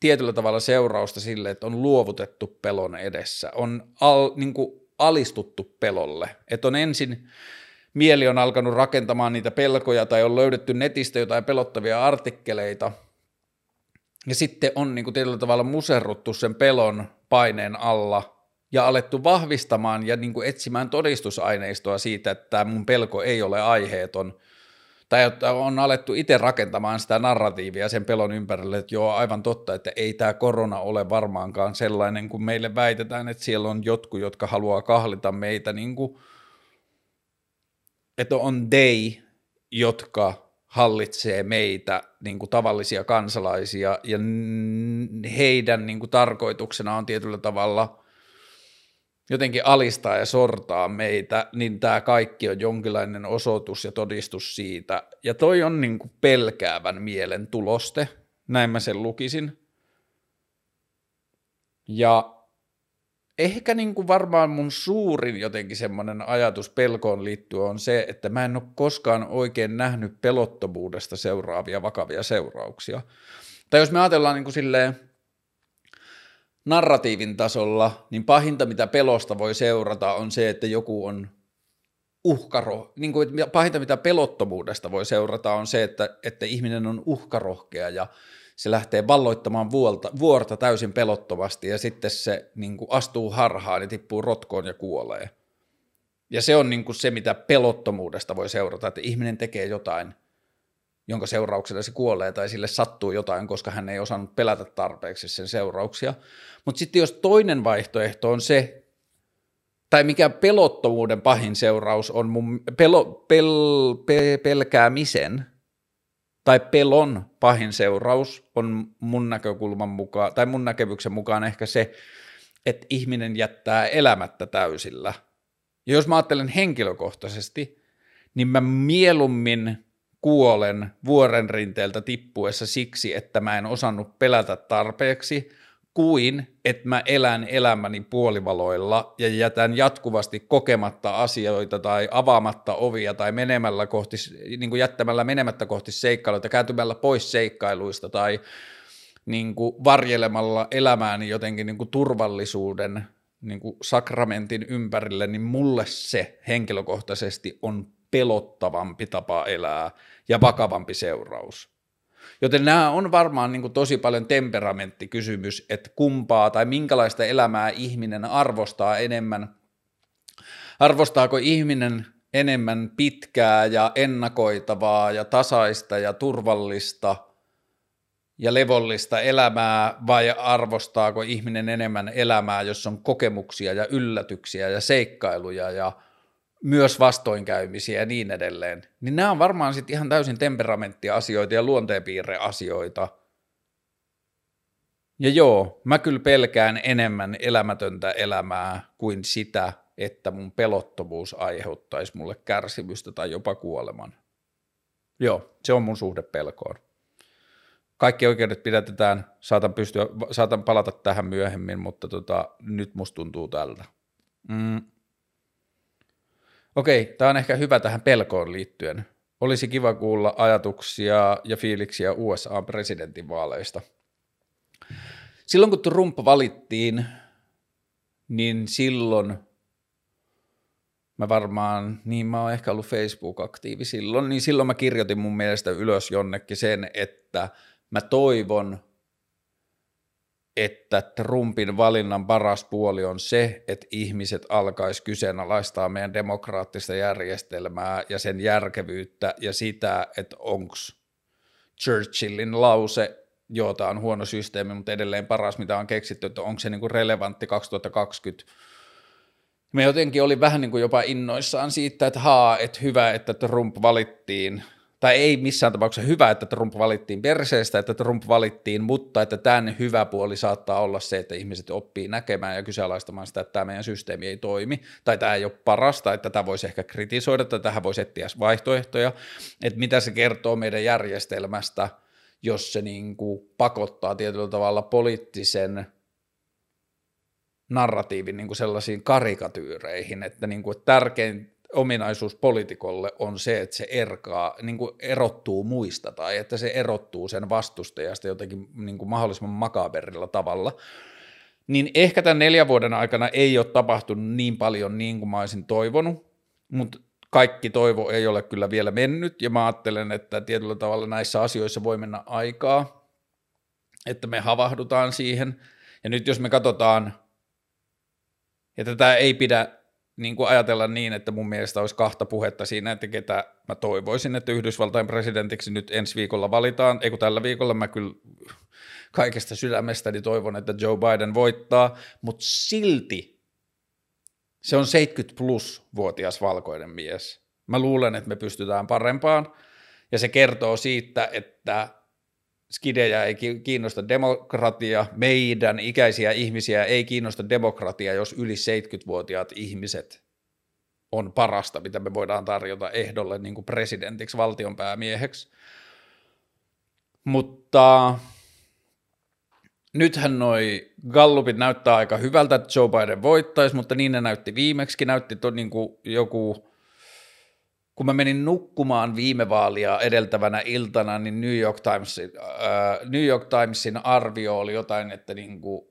tietyllä tavalla seurausta sille, että on luovutettu pelon edessä, on al, niin kuin alistuttu pelolle, että on ensin mieli on alkanut rakentamaan niitä pelkoja tai on löydetty netistä jotain pelottavia artikkeleita, ja sitten on niin kuin tietyllä tavalla muserruttu sen pelon paineen alla ja alettu vahvistamaan ja niin kuin etsimään todistusaineistoa siitä, että mun pelko ei ole aiheeton, tai että on alettu itse rakentamaan sitä narratiivia sen pelon ympärille, että joo, aivan totta, että ei tämä korona ole varmaankaan sellainen, kun meille väitetään, että siellä on jotkut, jotka haluaa kahlita meitä, niin kuin, että on they, jotka hallitsee meitä niin kuin tavallisia kansalaisia ja heidän niin kuin tarkoituksena on tietyllä tavalla jotenkin alistaa ja sortaa meitä, niin tämä kaikki on jonkinlainen osoitus ja todistus siitä. Ja toi on niin kuin pelkäävän mielen tuloste, näin mä sen lukisin. Ja ehkä niin kuin varmaan mun suurin jotenkin semmoinen ajatus pelkoon liittyen on se, että mä en ole koskaan oikein nähnyt pelottomuudesta seuraavia vakavia seurauksia. Tai jos me ajatellaan niin kuin silleen narratiivin tasolla, niin pahinta mitä pelosta voi seurata on se, että joku on uhkaro, niin kuin pahinta mitä pelottomuudesta voi seurata on se, että, että ihminen on uhkarohkea ja se lähtee valloittamaan vuorta, vuorta täysin pelottomasti ja sitten se niin kuin astuu harhaan ja tippuu rotkoon ja kuolee. Ja se on niin kuin se, mitä pelottomuudesta voi seurata, että ihminen tekee jotain, jonka seurauksena se kuolee tai sille sattuu jotain, koska hän ei osannut pelätä tarpeeksi sen seurauksia. Mutta sitten jos toinen vaihtoehto on se, tai mikä pelottomuuden pahin seuraus on mun pelo, pel, pe, pelkäämisen tai pelon pahin seuraus on mun näkökulman mukaan, tai mun näkemyksen mukaan ehkä se, että ihminen jättää elämättä täysillä. Ja jos mä ajattelen henkilökohtaisesti, niin mä mieluummin kuolen vuoren rinteeltä tippuessa siksi, että mä en osannut pelätä tarpeeksi, kuin että mä elän elämäni puolivaloilla ja jätän jatkuvasti kokematta asioita tai avaamatta ovia tai menemällä kohti, niin kuin jättämällä menemättä kohti seikkailuita, kääntymällä pois seikkailuista tai niin kuin varjelemalla elämääni jotenkin niin kuin turvallisuuden niin kuin sakramentin ympärille, niin mulle se henkilökohtaisesti on pelottavampi tapa elää ja vakavampi seuraus. Joten nämä on varmaan niin kuin tosi paljon temperamenttikysymys, että kumpaa tai minkälaista elämää ihminen arvostaa enemmän. Arvostaako ihminen enemmän pitkää ja ennakoitavaa ja tasaista ja turvallista ja levollista elämää vai arvostaako ihminen enemmän elämää, jossa on kokemuksia ja yllätyksiä ja seikkailuja ja myös vastoinkäymisiä ja niin edelleen, niin nämä on varmaan sitten ihan täysin temperamenttiasioita ja luonteenpiirreasioita. Ja joo, mä kyllä pelkään enemmän elämätöntä elämää kuin sitä, että mun pelottomuus aiheuttaisi mulle kärsimystä tai jopa kuoleman. Joo, se on mun suhde pelkoon. Kaikki oikeudet pidätetään, saatan, pystyä, saatan palata tähän myöhemmin, mutta tota, nyt musta tuntuu tältä. Mm. Okei, tämä on ehkä hyvä tähän pelkoon liittyen. Olisi kiva kuulla ajatuksia ja fiiliksiä USA-presidentinvaaleista. Silloin kun Trump valittiin, niin silloin mä varmaan, niin mä oon ehkä ollut Facebook-aktiivi silloin, niin silloin mä kirjoitin mun mielestä ylös jonnekin sen, että mä toivon, että Trumpin valinnan paras puoli on se, että ihmiset alkaisi kyseenalaistaa meidän demokraattista järjestelmää ja sen järkevyyttä ja sitä, että onko Churchillin lause, tämä on huono systeemi, mutta edelleen paras, mitä on keksitty, että onko se niin kuin relevantti 2020. Me jotenkin oli vähän niin kuin jopa innoissaan siitä, että haa, että hyvä, että Trump valittiin – tai ei missään tapauksessa hyvä, että Trump valittiin perseestä, että Trump valittiin, mutta että tämän hyvä puoli saattaa olla se, että ihmiset oppii näkemään ja kyseenalaistamaan sitä, että tämä meidän systeemi ei toimi, tai tämä ei ole parasta, että tätä voisi ehkä kritisoida, tai tähän voisi etsiä vaihtoehtoja, että mitä se kertoo meidän järjestelmästä, jos se niin kuin pakottaa tietyllä tavalla poliittisen narratiivin niin kuin sellaisiin karikatyyreihin, että, niin kuin, että tärkein ominaisuus poliitikolle on se, että se erkaa, niin kuin erottuu muista tai että se erottuu sen vastustajasta jotenkin niin kuin mahdollisimman makaberilla tavalla, niin ehkä tämän neljän vuoden aikana ei ole tapahtunut niin paljon niin kuin mä olisin toivonut, mutta kaikki toivo ei ole kyllä vielä mennyt, ja mä ajattelen, että tietyllä tavalla näissä asioissa voi mennä aikaa, että me havahdutaan siihen, ja nyt jos me katsotaan, ja tätä ei pidä niin kuin ajatella niin, että mun mielestä olisi kahta puhetta siinä, että ketä mä toivoisin, että Yhdysvaltain presidentiksi nyt ensi viikolla valitaan, ei kun tällä viikolla mä kyllä kaikesta sydämestäni toivon, että Joe Biden voittaa, mutta silti se on 70 plus vuotias valkoinen mies. Mä luulen, että me pystytään parempaan, ja se kertoo siitä, että skidejä ei kiinnosta demokratia, meidän ikäisiä ihmisiä ei kiinnosta demokratia, jos yli 70-vuotiaat ihmiset on parasta, mitä me voidaan tarjota ehdolle niin kuin presidentiksi, valtionpäämieheksi. Mutta nythän noi gallupit näyttää aika hyvältä, että Joe Biden voittaisi, mutta niin ne näytti viimeksi, näytti to, niin kuin joku kun mä menin nukkumaan viime vaalia edeltävänä iltana, niin New York, Timesin, äh, New York Timesin arvio oli jotain, että niin kuin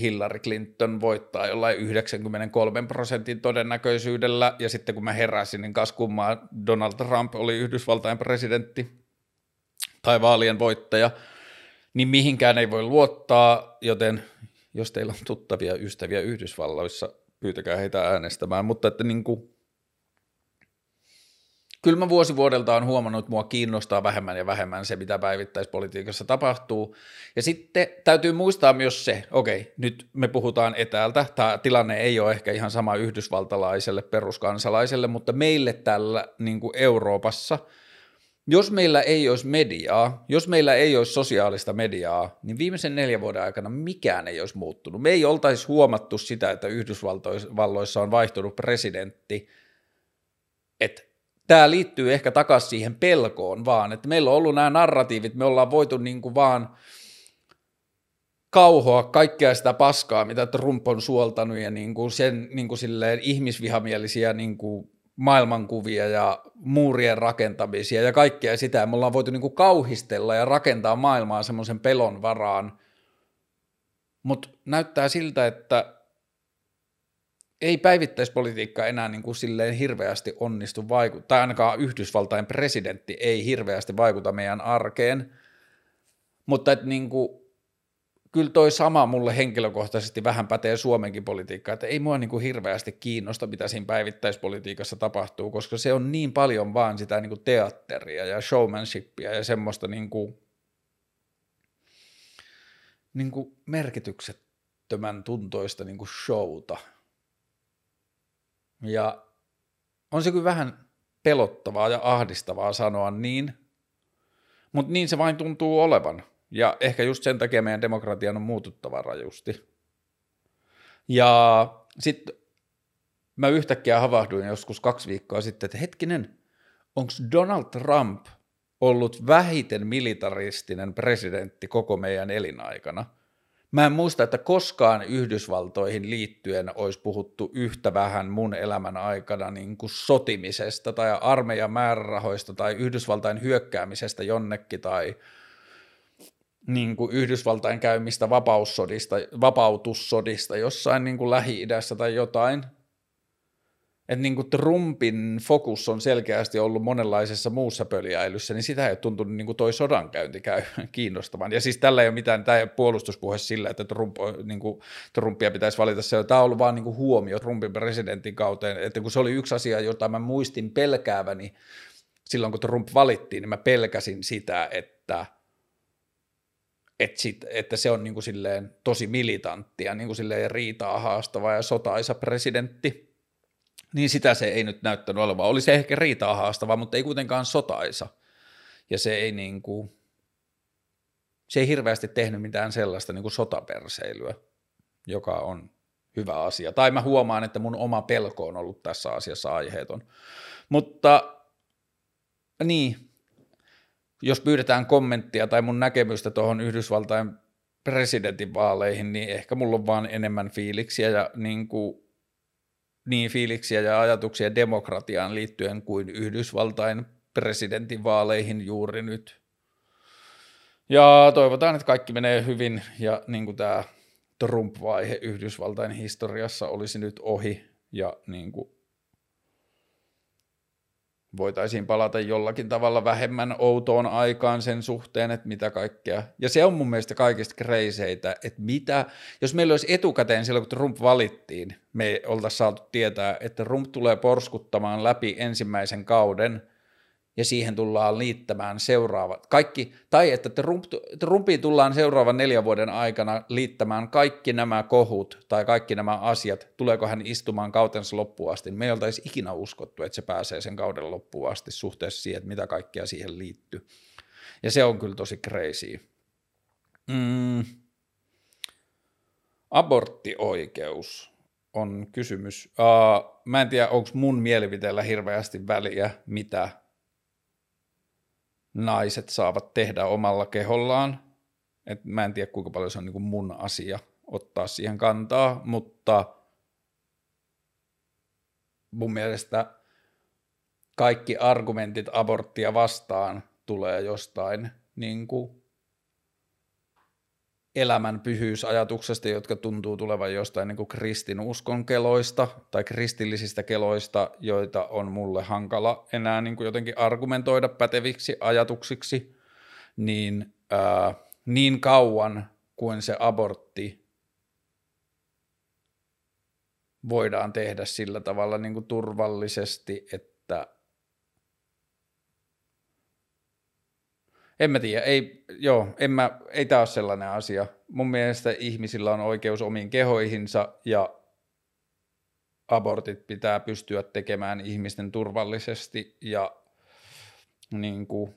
Hillary Clinton voittaa jollain 93 prosentin todennäköisyydellä, ja sitten kun mä heräsin, niin kas kummaa Donald Trump oli Yhdysvaltain presidentti tai vaalien voittaja, niin mihinkään ei voi luottaa, joten jos teillä on tuttavia ystäviä Yhdysvalloissa, pyytäkää heitä äänestämään, mutta että niin kuin kyllä mä vuosi vuodelta on huomannut, että mua kiinnostaa vähemmän ja vähemmän se, mitä päivittäispolitiikassa tapahtuu. Ja sitten täytyy muistaa myös se, okei, nyt me puhutaan etäältä, tämä tilanne ei ole ehkä ihan sama yhdysvaltalaiselle peruskansalaiselle, mutta meille tällä niin kuin Euroopassa, jos meillä ei olisi mediaa, jos meillä ei olisi sosiaalista mediaa, niin viimeisen neljän vuoden aikana mikään ei olisi muuttunut. Me ei oltaisi huomattu sitä, että Yhdysvalloissa on vaihtunut presidentti, että tämä liittyy ehkä takaisin siihen pelkoon vaan, että meillä on ollut nämä narratiivit, me ollaan voitu niin kuin vaan kauhoa kaikkea sitä paskaa, mitä Trump on suoltanut ja niin kuin sen niin kuin silleen ihmisvihamielisiä niin kuin maailmankuvia ja muurien rakentamisia ja kaikkea sitä. Ja me ollaan voitu niin kuin kauhistella ja rakentaa maailmaa semmoisen pelon varaan, mutta näyttää siltä, että ei päivittäispolitiikka enää niin kuin silleen hirveästi onnistu vaikuttaa, tai ainakaan Yhdysvaltain presidentti ei hirveästi vaikuta meidän arkeen, mutta että niin kuin, kyllä toi sama mulle henkilökohtaisesti vähän pätee Suomenkin politiikkaan, että ei mua niin kuin hirveästi kiinnosta, mitä siinä päivittäispolitiikassa tapahtuu, koska se on niin paljon vaan sitä niin kuin teatteria ja showmanshipia ja semmoista niin kuin, niin kuin merkityksettömän tuntoista niin kuin showta – ja on se kyllä vähän pelottavaa ja ahdistavaa sanoa niin, mutta niin se vain tuntuu olevan. Ja ehkä just sen takia meidän demokratian on muututtava rajusti. Ja sitten mä yhtäkkiä havahduin joskus kaksi viikkoa sitten, että hetkinen, onko Donald Trump ollut vähiten militaristinen presidentti koko meidän elinaikana – Mä en muista, että koskaan Yhdysvaltoihin liittyen olisi puhuttu yhtä vähän mun elämän aikana niin kuin sotimisesta tai armeijan määrärahoista tai Yhdysvaltain hyökkäämisestä jonnekin tai niin kuin Yhdysvaltain käymistä vapaussodista, vapautussodista jossain niin kuin Lähi-idässä tai jotain – että niin kuin Trumpin fokus on selkeästi ollut monenlaisessa muussa pöljäilyssä, niin sitä ei ole tuntunut niin kuin toi sodankäynti käy [laughs] kiinnostavan. Ja siis tällä ei ole mitään, tämä ei ole puolustuspuhe sillä, että Trump, niin kuin, Trumpia pitäisi valita se, tämä on ollut vaan niin kuin huomio Trumpin presidentin kauteen, että kun se oli yksi asia, jota mä muistin pelkääväni silloin kun Trump valittiin, niin mä pelkäsin sitä, että, että, sit, että se on niin kuin silleen tosi militanttia, niin kuin silleen riitaa haastava ja sotaisa presidentti. Niin sitä se ei nyt näyttänyt olevan. Oli se ehkä riitaa haastava, mutta ei kuitenkaan sotaisa. Ja se ei niin kuin, se ei hirveästi tehnyt mitään sellaista niin kuin sotaperseilyä, joka on hyvä asia. Tai mä huomaan, että mun oma pelko on ollut tässä asiassa aiheeton. Mutta niin, jos pyydetään kommenttia tai mun näkemystä tuohon Yhdysvaltain presidentinvaaleihin, niin ehkä mulla on vaan enemmän fiiliksiä ja niin, kuin, niin fiiliksiä ja ajatuksia demokratiaan liittyen kuin Yhdysvaltain presidentinvaaleihin juuri nyt. Ja toivotaan, että kaikki menee hyvin ja niin kuin tämä Trump-vaihe Yhdysvaltain historiassa olisi nyt ohi ja niin kuin voitaisiin palata jollakin tavalla vähemmän outoon aikaan sen suhteen, että mitä kaikkea. Ja se on mun mielestä kaikista kreiseitä, että mitä, jos meillä olisi etukäteen silloin, kun Trump valittiin, me oltaisiin saatu tietää, että Trump tulee porskuttamaan läpi ensimmäisen kauden – ja siihen tullaan liittämään seuraavat, kaikki, tai että Trump, Trumpiin tullaan seuraavan neljän vuoden aikana liittämään kaikki nämä kohut tai kaikki nämä asiat, tuleeko hän istumaan kautensa loppuun asti. Me ei oltaisi ikinä uskottu, että se pääsee sen kauden loppuun asti suhteessa siihen, että mitä kaikkea siihen liittyy. Ja se on kyllä tosi crazy. Mm. Aborttioikeus on kysymys. Uh, mä en tiedä, onko mun mielipiteellä hirveästi väliä, mitä naiset saavat tehdä omalla kehollaan. Et mä en tiedä, kuinka paljon se on niin kuin mun asia ottaa siihen kantaa, mutta mun mielestä kaikki argumentit aborttia vastaan tulee jostain niin kuin elämän pyhyysajatuksesta, jotka tuntuu tulevan jostain niin kristinuskon keloista tai kristillisistä keloista, joita on mulle hankala enää niin kuin jotenkin argumentoida päteviksi ajatuksiksi, niin ää, niin kauan kuin se abortti voidaan tehdä sillä tavalla niin kuin turvallisesti, että En mä tiedä, ei, joo, en mä, ei tämä ole sellainen asia. Mun mielestä ihmisillä on oikeus omiin kehoihinsa ja abortit pitää pystyä tekemään ihmisten turvallisesti ja niin kuin,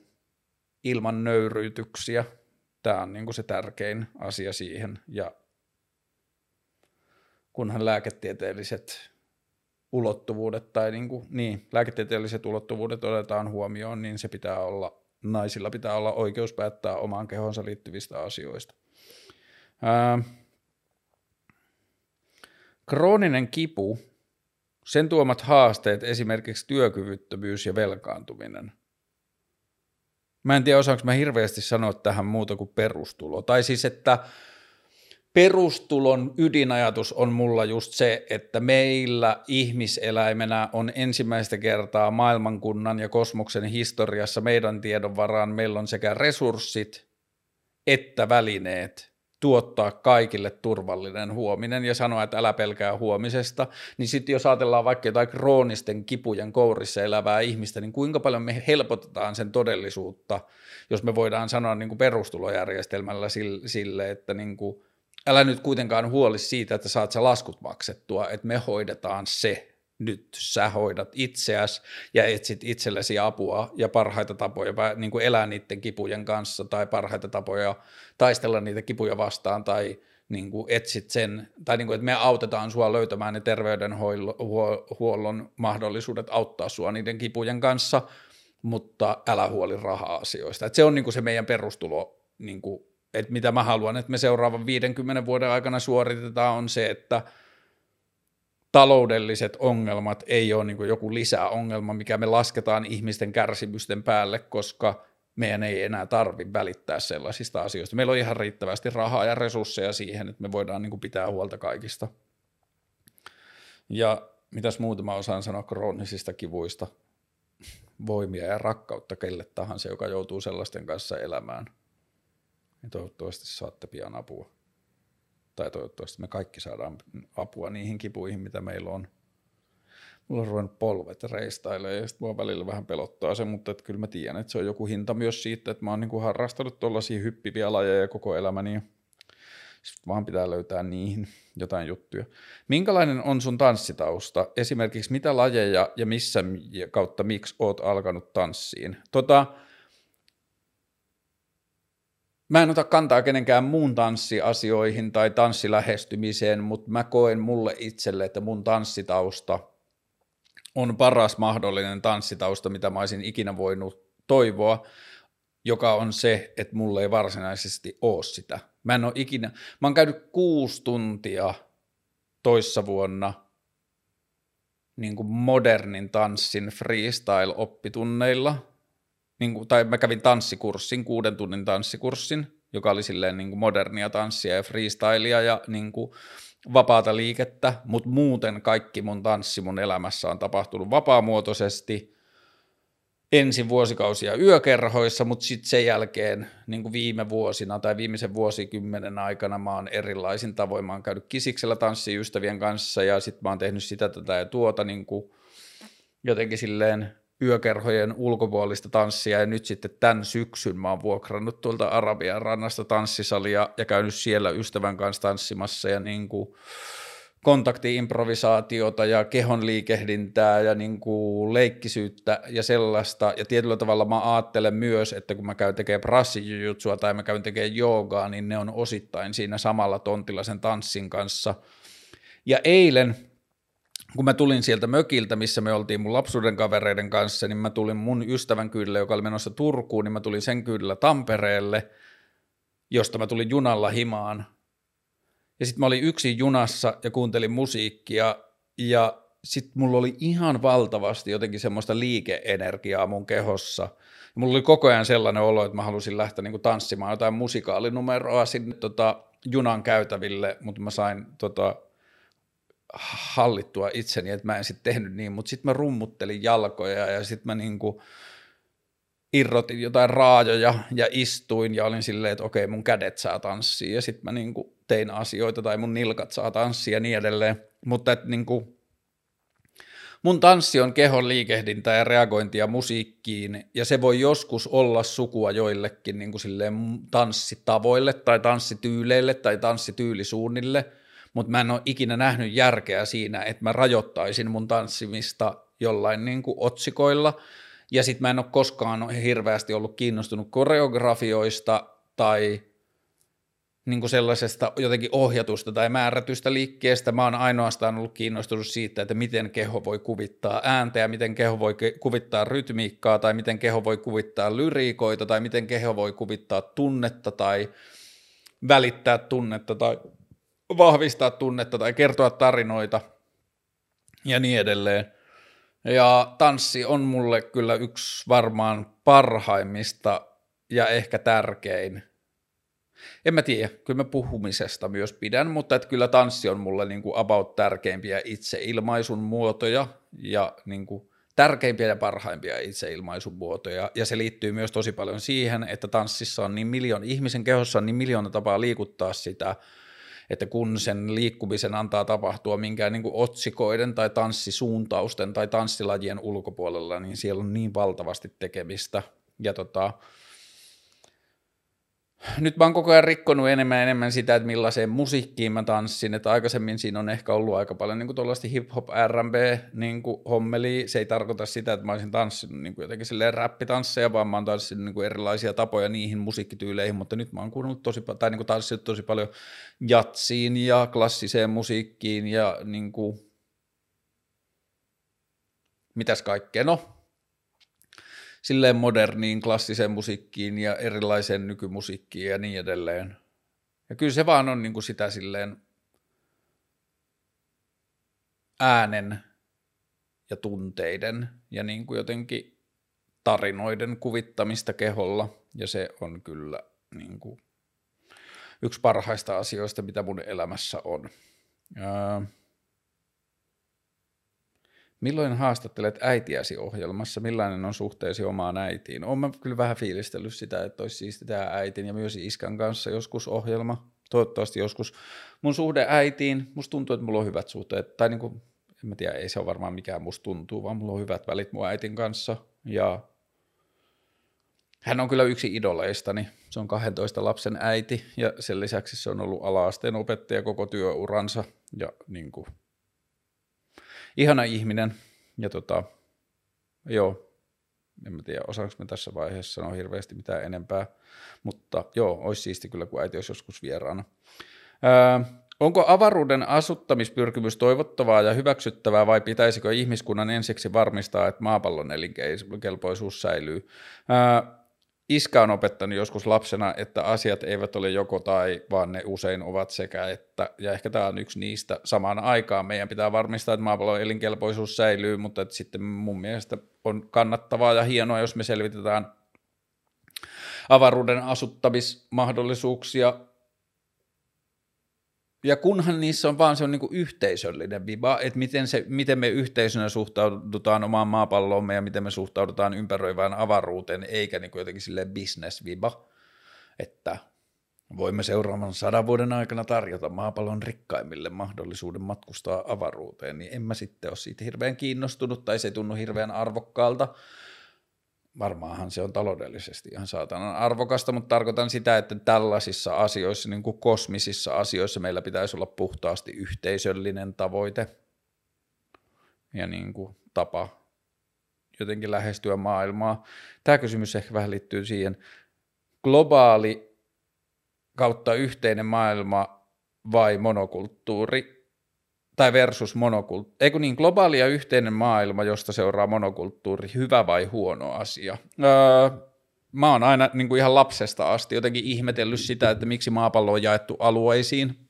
ilman nöyryytyksiä. Tämä on niin kuin se tärkein asia siihen ja kunhan lääketieteelliset ulottuvuudet tai niin, kuin, niin, lääketieteelliset ulottuvuudet otetaan huomioon, niin se pitää olla naisilla pitää olla oikeus päättää omaan kehonsa liittyvistä asioista. Ää, krooninen kipu, sen tuomat haasteet, esimerkiksi työkyvyttömyys ja velkaantuminen. Mä en tiedä, osaanko mä hirveästi sanoa tähän muuta kuin perustulo. Tai siis, että perustulon ydinajatus on mulla just se, että meillä ihmiseläimenä on ensimmäistä kertaa maailmankunnan ja kosmoksen historiassa meidän tiedon varaan. Meillä on sekä resurssit että välineet tuottaa kaikille turvallinen huominen ja sanoa, että älä pelkää huomisesta, niin sitten jos ajatellaan vaikka jotain kroonisten kipujen kourissa elävää ihmistä, niin kuinka paljon me helpotetaan sen todellisuutta, jos me voidaan sanoa niin kuin perustulojärjestelmällä sille, että niin kuin älä nyt kuitenkaan huoli siitä, että saat sä laskut maksettua, että me hoidetaan se nyt sä hoidat itseäsi ja etsit itsellesi apua ja parhaita tapoja niin kuin elää niiden kipujen kanssa tai parhaita tapoja taistella niitä kipuja vastaan tai niin kuin etsit sen, tai niin kuin, että me autetaan sua löytämään ne terveydenhuollon mahdollisuudet auttaa sua niiden kipujen kanssa, mutta älä huoli raha-asioista. Se on niin kuin se meidän perustulo niin kuin että mitä mä haluan, että me seuraavan 50 vuoden aikana suoritetaan, on se, että taloudelliset ongelmat ei ole niin joku lisäongelma, mikä me lasketaan ihmisten kärsimysten päälle, koska meidän ei enää tarvi välittää sellaisista asioista. Meillä on ihan riittävästi rahaa ja resursseja siihen, että me voidaan niin pitää huolta kaikista. Ja mitäs muuta mä osaan sanoa kroonisista kivuista? Voimia ja rakkautta kelle tahansa, joka joutuu sellaisten kanssa elämään niin toivottavasti saatte pian apua. Tai toivottavasti me kaikki saadaan apua niihin kipuihin, mitä meillä on. mulla on ruvennut polvet reistailemaan ja sitten mua välillä vähän pelottaa se, mutta että kyllä mä tiedän, että se on joku hinta myös siitä, että mä oon niinku harrastanut tuollaisia hyppiviä lajeja koko elämäni ja sitten vaan pitää löytää niihin jotain juttuja. Minkälainen on sun tanssitausta? Esimerkiksi mitä lajeja ja missä kautta miksi oot alkanut tanssiin? Tota, Mä en ota kantaa kenenkään muun tanssiasioihin tai tanssilähestymiseen, mutta mä koen mulle itselle, että mun tanssitausta on paras mahdollinen tanssitausta, mitä mä olisin ikinä voinut toivoa, joka on se, että mulle ei varsinaisesti ole sitä. Mä en ole ikinä, mä oon käynyt kuusi tuntia toissa vuonna niin kuin modernin tanssin freestyle-oppitunneilla – niin kuin, tai mä kävin tanssikurssin, kuuden tunnin tanssikurssin, joka oli silleen niin kuin modernia tanssia ja freestylia ja niin kuin vapaata liikettä, mutta muuten kaikki mun tanssi mun elämässä on tapahtunut vapaamuotoisesti ensin vuosikausia yökerhoissa, mutta sitten sen jälkeen niin kuin viime vuosina tai viimeisen vuosikymmenen aikana mä oon erilaisin tavoin, mä oon käynyt kisiksellä tanssiystävien kanssa ja sitten mä oon tehnyt sitä tätä ja tuota niin kuin jotenkin silleen yökerhojen ulkopuolista tanssia ja nyt sitten tämän syksyn mä oon vuokrannut tuolta Arabian rannasta tanssisalia ja käynyt siellä ystävän kanssa tanssimassa ja niin kuin kontaktiimprovisaatiota ja kehon liikehdintää ja niin kuin leikkisyyttä ja sellaista. Ja tietyllä tavalla mä ajattelen myös, että kun mä käyn tekemään prassijujutsua tai mä käyn tekemään joogaa, niin ne on osittain siinä samalla tontilla sen tanssin kanssa. Ja eilen kun mä tulin sieltä mökiltä, missä me oltiin mun lapsuuden kavereiden kanssa, niin mä tulin mun ystävän kyllä, joka oli menossa Turkuun, niin mä tulin sen kyllä Tampereelle, josta mä tulin junalla himaan. Ja sitten mä olin yksin junassa ja kuuntelin musiikkia ja sitten mulla oli ihan valtavasti jotenkin semmoista liikeenergiaa mun kehossa. Ja mulla oli koko ajan sellainen olo, että mä halusin lähteä niinku tanssimaan jotain musikaalininumeroa sinne tota, junan käytäville, mutta mä sain tota, hallittua itseni, että mä en sitten tehnyt niin, mutta sitten mä rummuttelin jalkoja ja sitten mä niinku irrotin jotain raajoja ja istuin ja olin silleen, että okei mun kädet saa tanssia ja sitten mä niinku tein asioita tai mun nilkat saa tanssia ja niin edelleen, mutta että niinku, mun tanssi on kehon liikehdintä ja reagointia musiikkiin ja se voi joskus olla sukua joillekin niin kuin silleen tanssitavoille tai tanssityyleille tai tanssityylisuunnille – mutta mä en ole ikinä nähnyt järkeä siinä, että mä rajoittaisin mun tanssimista jollain niin kuin otsikoilla, ja sitten mä en ole koskaan hirveästi ollut kiinnostunut koreografioista tai niin kuin sellaisesta jotenkin ohjatusta tai määrätystä liikkeestä. Mä oon ainoastaan ollut kiinnostunut siitä, että miten keho voi kuvittaa ääntä ja miten keho voi kuvittaa rytmiikkaa tai miten keho voi kuvittaa lyriikoita tai miten keho voi kuvittaa tunnetta tai välittää tunnetta tai vahvistaa tunnetta tai kertoa tarinoita ja niin edelleen. Ja tanssi on mulle kyllä yksi varmaan parhaimmista ja ehkä tärkein. En mä tiedä, kyllä mä puhumisesta myös pidän, mutta että kyllä tanssi on mulle niin kuin about tärkeimpiä itseilmaisun muotoja ja niin kuin tärkeimpiä ja parhaimpia itseilmaisun muotoja. Ja se liittyy myös tosi paljon siihen, että tanssissa on niin miljoona, ihmisen kehossa on niin miljoona tapaa liikuttaa sitä, että kun sen liikkumisen antaa tapahtua minkään niin kuin otsikoiden tai tanssisuuntausten tai tanssilajien ulkopuolella, niin siellä on niin valtavasti tekemistä. Ja tota, nyt mä oon koko ajan rikkonut enemmän enemmän sitä, että millaiseen musiikkiin mä tanssin, että aikaisemmin siinä on ehkä ollut aika paljon niin tuollaista hip-hop, R&B niin hommeli. Se ei tarkoita sitä, että mä olisin tanssinut niin jotenkin silleen räppitansseja, vaan mä oon tanssinut niin erilaisia tapoja niihin musiikkityyleihin, mutta nyt mä oon kuunnellut tosi, tai niin tanssinut tosi paljon jatsiin ja klassiseen musiikkiin ja niin kuin, mitäs kaikkea. No, silleen moderniin, klassiseen musiikkiin ja erilaiseen nykymusiikkiin ja niin edelleen. Ja kyllä se vaan on niin kuin sitä silleen äänen ja tunteiden ja niin kuin jotenkin tarinoiden kuvittamista keholla. Ja se on kyllä niin kuin yksi parhaista asioista, mitä mun elämässä on. Öö, Milloin haastattelet äitiäsi ohjelmassa? Millainen on suhteesi omaan äitiin? Olen kyllä vähän fiilistellyt sitä, että olisi siisti tehdä äitin ja myös iskän kanssa joskus ohjelma. Toivottavasti joskus. Mun suhde äitiin, musta tuntuu, että mulla on hyvät suhteet. Tai niin kuin, en mä tiedä, ei se ole varmaan mikään musta tuntuu, vaan mulla on hyvät välit mun äitin kanssa ja hän on kyllä yksi idoleistani. Se on 12 lapsen äiti ja sen lisäksi se on ollut ala-asteen opettaja koko työuransa ja niin kuin, ihana ihminen. Ja tota, joo, en mä tiedä, osaanko me tässä vaiheessa sanoa hirveästi mitään enempää, mutta joo, olisi siisti kyllä, kun äiti olisi joskus vieraana. Öö, onko avaruuden asuttamispyrkimys toivottavaa ja hyväksyttävää vai pitäisikö ihmiskunnan ensiksi varmistaa, että maapallon elinkelpoisuus säilyy? Öö, Iskä on opettanut joskus lapsena, että asiat eivät ole joko tai, vaan ne usein ovat sekä että, ja ehkä tämä on yksi niistä samaan aikaan. Meidän pitää varmistaa, että maapallon elinkelpoisuus säilyy, mutta että sitten mun mielestä on kannattavaa ja hienoa, jos me selvitetään avaruuden asuttamismahdollisuuksia ja kunhan niissä on vaan se on niin yhteisöllinen viba, että miten, se, miten me yhteisönä suhtaudutaan omaan maapalloomme ja miten me suhtaudutaan ympäröivään avaruuteen, eikä niin jotenkin sille business viba, että voimme seuraavan sadan vuoden aikana tarjota maapallon rikkaimmille mahdollisuuden matkustaa avaruuteen, niin en mä sitten ole siitä hirveän kiinnostunut tai se ei tunnu hirveän arvokkaalta, varmaanhan se on taloudellisesti ihan saatanan arvokasta, mutta tarkoitan sitä, että tällaisissa asioissa, niin kuin kosmisissa asioissa, meillä pitäisi olla puhtaasti yhteisöllinen tavoite ja niin kuin tapa jotenkin lähestyä maailmaa. Tämä kysymys ehkä vähän liittyy siihen, globaali kautta yhteinen maailma vai monokulttuuri, tai versus monokulttuuri, eikö niin, globaali ja yhteinen maailma, josta seuraa monokulttuuri, hyvä vai huono asia? Öö, mä oon aina niin kuin ihan lapsesta asti jotenkin ihmetellyt sitä, että miksi maapallo on jaettu alueisiin.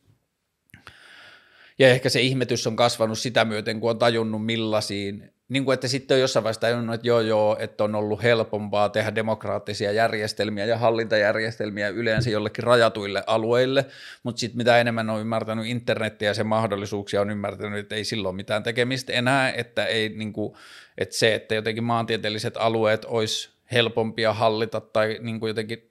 Ja ehkä se ihmetys on kasvanut sitä myöten, kun on tajunnut millaisiin niin kuin, että sitten on jossain vaiheessa tajunnut, että joo joo, että on ollut helpompaa tehdä demokraattisia järjestelmiä ja hallintajärjestelmiä yleensä jollekin rajatuille alueille, mutta sitten mitä enemmän on ymmärtänyt internettiä ja sen mahdollisuuksia, on ymmärtänyt, että ei silloin mitään tekemistä enää, että, ei, niin kuin, että se, että jotenkin maantieteelliset alueet olisi helpompia hallita tai niin kuin jotenkin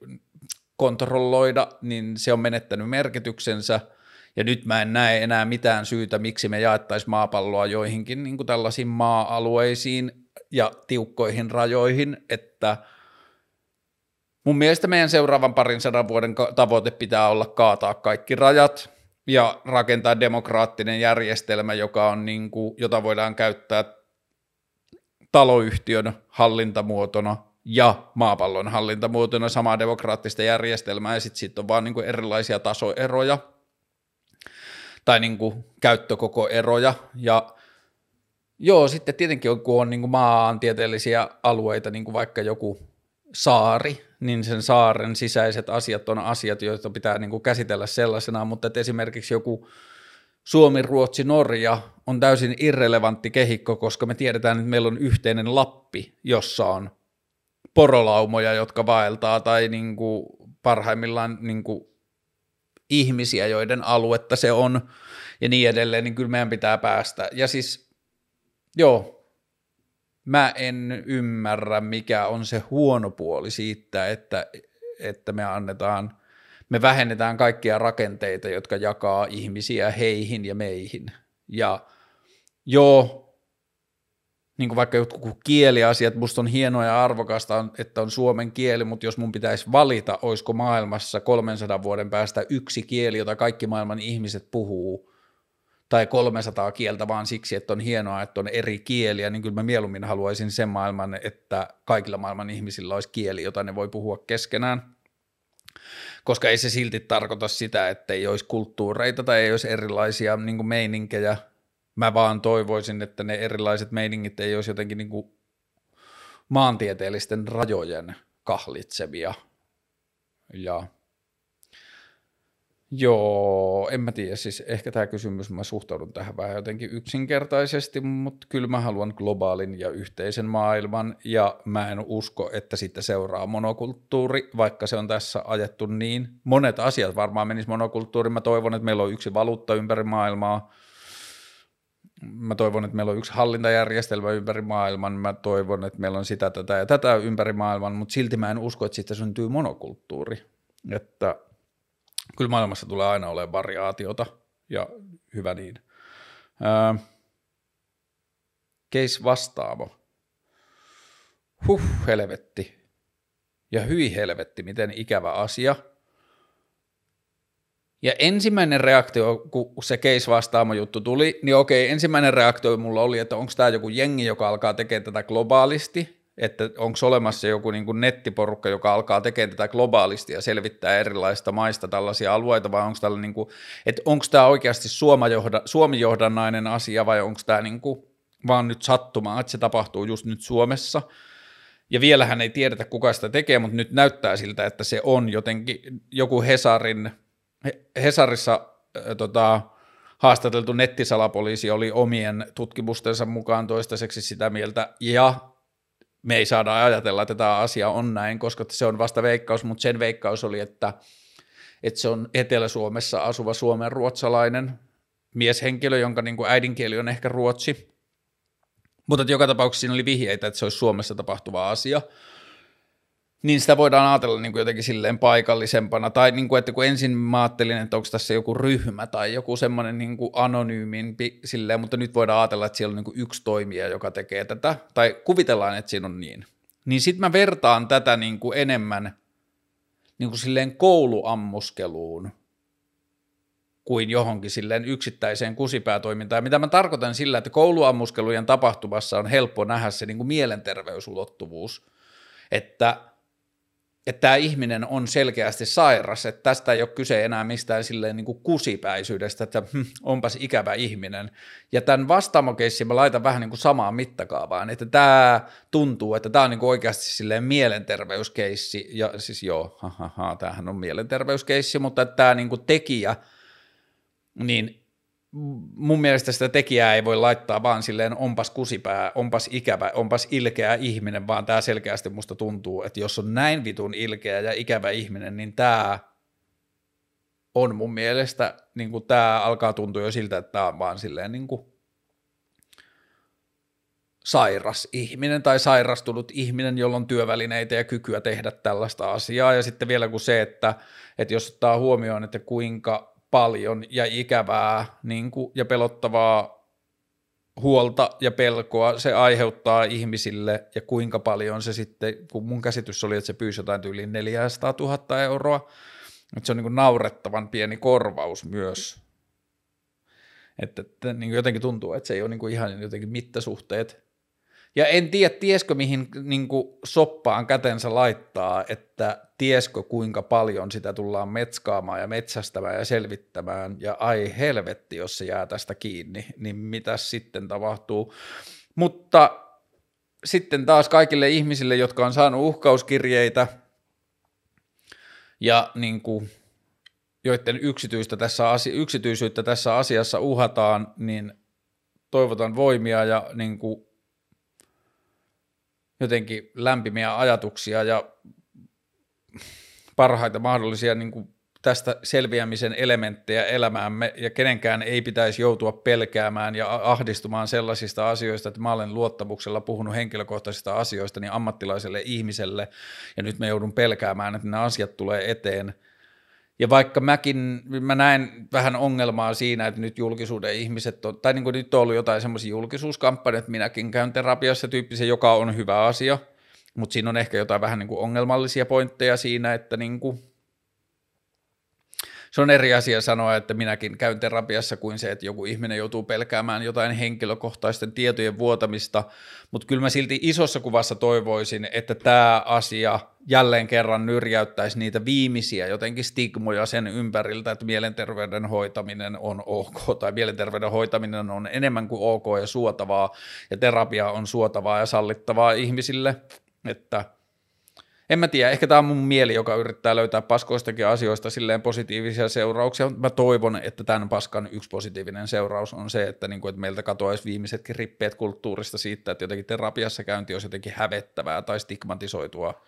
kontrolloida, niin se on menettänyt merkityksensä – ja nyt mä en näe enää mitään syytä, miksi me jaettaisiin maapalloa joihinkin niin kuin tällaisiin maa-alueisiin ja tiukkoihin rajoihin, että mun mielestä meidän seuraavan parin sadan vuoden tavoite pitää olla kaataa kaikki rajat ja rakentaa demokraattinen järjestelmä, joka on niin kuin, jota voidaan käyttää taloyhtiön hallintamuotona ja maapallon hallintamuotona. Samaa demokraattista järjestelmää, ja sitten sit on vaan niin kuin erilaisia tasoeroja, tai niin kuin käyttökokoeroja. Ja Joo, sitten tietenkin kun on niin kuin maantieteellisiä alueita, niin kuin vaikka joku saari, niin sen saaren sisäiset asiat on asiat, joita pitää niin kuin käsitellä sellaisena, mutta että esimerkiksi joku Suomi, Ruotsi, Norja on täysin irrelevantti kehikko, koska me tiedetään, että meillä on yhteinen Lappi, jossa on porolaumoja, jotka vaeltaa, tai niin kuin parhaimmillaan niin kuin ihmisiä, joiden aluetta se on ja niin edelleen, niin kyllä meidän pitää päästä. Ja siis, joo, mä en ymmärrä, mikä on se huono puoli siitä, että, että me annetaan, me vähennetään kaikkia rakenteita, jotka jakaa ihmisiä heihin ja meihin. Ja joo, niin kuin vaikka jotkut kieliasiat, musta on hienoa ja arvokasta, että on suomen kieli, mutta jos mun pitäisi valita, olisiko maailmassa 300 vuoden päästä yksi kieli, jota kaikki maailman ihmiset puhuu, tai 300 kieltä vaan siksi, että on hienoa, että on eri kieliä, niin kyllä mä mieluummin haluaisin sen maailman, että kaikilla maailman ihmisillä olisi kieli, jota ne voi puhua keskenään. Koska ei se silti tarkoita sitä, että ei olisi kulttuureita tai ei olisi erilaisia niin meininkejä, mä vaan toivoisin, että ne erilaiset meiningit ei olisi jotenkin niin kuin maantieteellisten rajojen kahlitsevia. Ja joo, en mä tiedä, siis ehkä tämä kysymys, mä suhtaudun tähän vähän jotenkin yksinkertaisesti, mutta kyllä mä haluan globaalin ja yhteisen maailman, ja mä en usko, että sitten seuraa monokulttuuri, vaikka se on tässä ajettu niin. Monet asiat varmaan menis monokulttuuriin, mä toivon, että meillä on yksi valuutta ympäri maailmaa, mä toivon, että meillä on yksi hallintajärjestelmä ympäri maailman, mä toivon, että meillä on sitä, tätä ja tätä ympäri maailman, mutta silti mä en usko, että siitä syntyy monokulttuuri. Että kyllä maailmassa tulee aina olemaan variaatiota ja hyvä niin. Öö, case vastaamo. Huh, helvetti. Ja hyi helvetti, miten ikävä asia. Ja ensimmäinen reaktio, kun se case vastaamo juttu tuli, niin okei, ensimmäinen reaktio mulla oli, että onko tämä joku jengi, joka alkaa tekemään tätä globaalisti, että onko olemassa joku niin kuin nettiporukka, joka alkaa tekemään tätä globaalisti ja selvittää erilaista maista tällaisia alueita, vai onko tällä niin että onko tämä oikeasti Suomi-johdannainen asia, vai onko tämä niin vaan nyt sattumaa, että se tapahtuu just nyt Suomessa, ja vielähän ei tiedetä, kuka sitä tekee, mutta nyt näyttää siltä, että se on jotenkin joku Hesarin, Hesarissa tota, haastateltu nettisalapoliisi oli omien tutkimustensa mukaan toistaiseksi sitä mieltä, ja me ei saada ajatella, että tämä asia on näin, koska se on vasta veikkaus, mutta sen veikkaus oli, että, että se on Etelä-Suomessa asuva suomen ruotsalainen mieshenkilö, jonka niin kuin äidinkieli on ehkä ruotsi. Mutta joka tapauksessa siinä oli vihjeitä, että se olisi Suomessa tapahtuva asia. Niin sitä voidaan ajatella niin kuin jotenkin silleen paikallisempana, tai niin kuin, että kun ensin mä ajattelin, että onko tässä joku ryhmä tai joku semmoinen niin kuin anonyymimpi silleen, mutta nyt voidaan ajatella, että siellä on niin kuin yksi toimija, joka tekee tätä, tai kuvitellaan, että siinä on niin. Niin sitten mä vertaan tätä niin kuin enemmän niin kuin silleen kouluammuskeluun, kuin johonkin silleen yksittäiseen kusipäätoimintaan. Mitä mä tarkoitan sillä, että kouluammuskelujen tapahtumassa on helppo nähdä se niin kuin mielenterveysulottuvuus, että että tämä ihminen on selkeästi sairas, että tästä ei ole kyse enää mistään silleen niin kuin kusipäisyydestä, että hm, onpas ikävä ihminen. Ja tämän vastaamokeissin mä laitan vähän niin kuin samaan mittakaavaan, että tämä tuntuu, että tämä on niin kuin oikeasti silleen mielenterveyskeissi, ja siis joo, ha, ha, ha, tämähän on mielenterveyskeissi, mutta että tämä niin kuin tekijä – niin mun mielestä sitä tekijää ei voi laittaa vaan silleen onpas kusipää, onpas ikävä, onpas ilkeä ihminen, vaan tämä selkeästi musta tuntuu, että jos on näin vitun ilkeä ja ikävä ihminen, niin tämä on mun mielestä, niin tämä alkaa tuntua jo siltä, että tämä on vaan silleen niin kuin sairas ihminen tai sairastunut ihminen, jolla on työvälineitä ja kykyä tehdä tällaista asiaa. Ja sitten vielä kuin se, että, että jos ottaa huomioon, että kuinka paljon ja ikävää niin kuin, ja pelottavaa huolta ja pelkoa se aiheuttaa ihmisille ja kuinka paljon se sitten, kun mun käsitys oli, että se pyysi jotain tyyliin 400 000 euroa, että se on niin kuin naurettavan pieni korvaus myös. Että, että niin kuin jotenkin tuntuu, että se ei ole niin kuin ihan jotenkin mittasuhteet ja en tiedä, tieskö mihin niin kuin soppaan kätensä laittaa, että tieskö kuinka paljon sitä tullaan metskaamaan ja metsästämään ja selvittämään, ja ai helvetti, jos se jää tästä kiinni, niin mitä sitten tapahtuu. Mutta sitten taas kaikille ihmisille, jotka on saanut uhkauskirjeitä ja niin kuin, joiden yksityistä tässä asia, yksityisyyttä tässä asiassa uhataan, niin toivotan voimia ja niin kuin, jotenkin lämpimiä ajatuksia ja parhaita mahdollisia niin kuin tästä selviämisen elementtejä elämäämme. Ja kenenkään ei pitäisi joutua pelkäämään ja ahdistumaan sellaisista asioista, että mä olen luottamuksella puhunut henkilökohtaisista asioista niin ammattilaiselle ihmiselle. Ja nyt me joudun pelkäämään, että nämä asiat tulee eteen – ja vaikka mäkin, mä näen vähän ongelmaa siinä, että nyt julkisuuden ihmiset on, tai niin kuin nyt on ollut jotain semmoisia julkisuuskampanjoita, että minäkin käyn terapiassa tyyppisen, joka on hyvä asia, mutta siinä on ehkä jotain vähän niin kuin ongelmallisia pointteja siinä, että niin kuin se on eri asia sanoa, että minäkin käyn terapiassa kuin se, että joku ihminen joutuu pelkäämään jotain henkilökohtaisten tietojen vuotamista, mutta kyllä mä silti isossa kuvassa toivoisin, että tämä asia jälleen kerran nyrjäyttäisi niitä viimeisiä jotenkin stigmoja sen ympäriltä, että mielenterveyden hoitaminen on ok, tai mielenterveyden hoitaminen on enemmän kuin ok ja suotavaa, ja terapia on suotavaa ja sallittavaa ihmisille, että – en mä tiedä, ehkä tämä on mun mieli, joka yrittää löytää paskoistakin asioista silleen positiivisia seurauksia, mutta mä toivon, että tämän paskan yksi positiivinen seuraus on se, että, niin kuin, että meiltä katoaisi viimeisetkin rippeet kulttuurista siitä, että jotenkin terapiassa käynti olisi jotenkin hävettävää tai stigmatisoitua,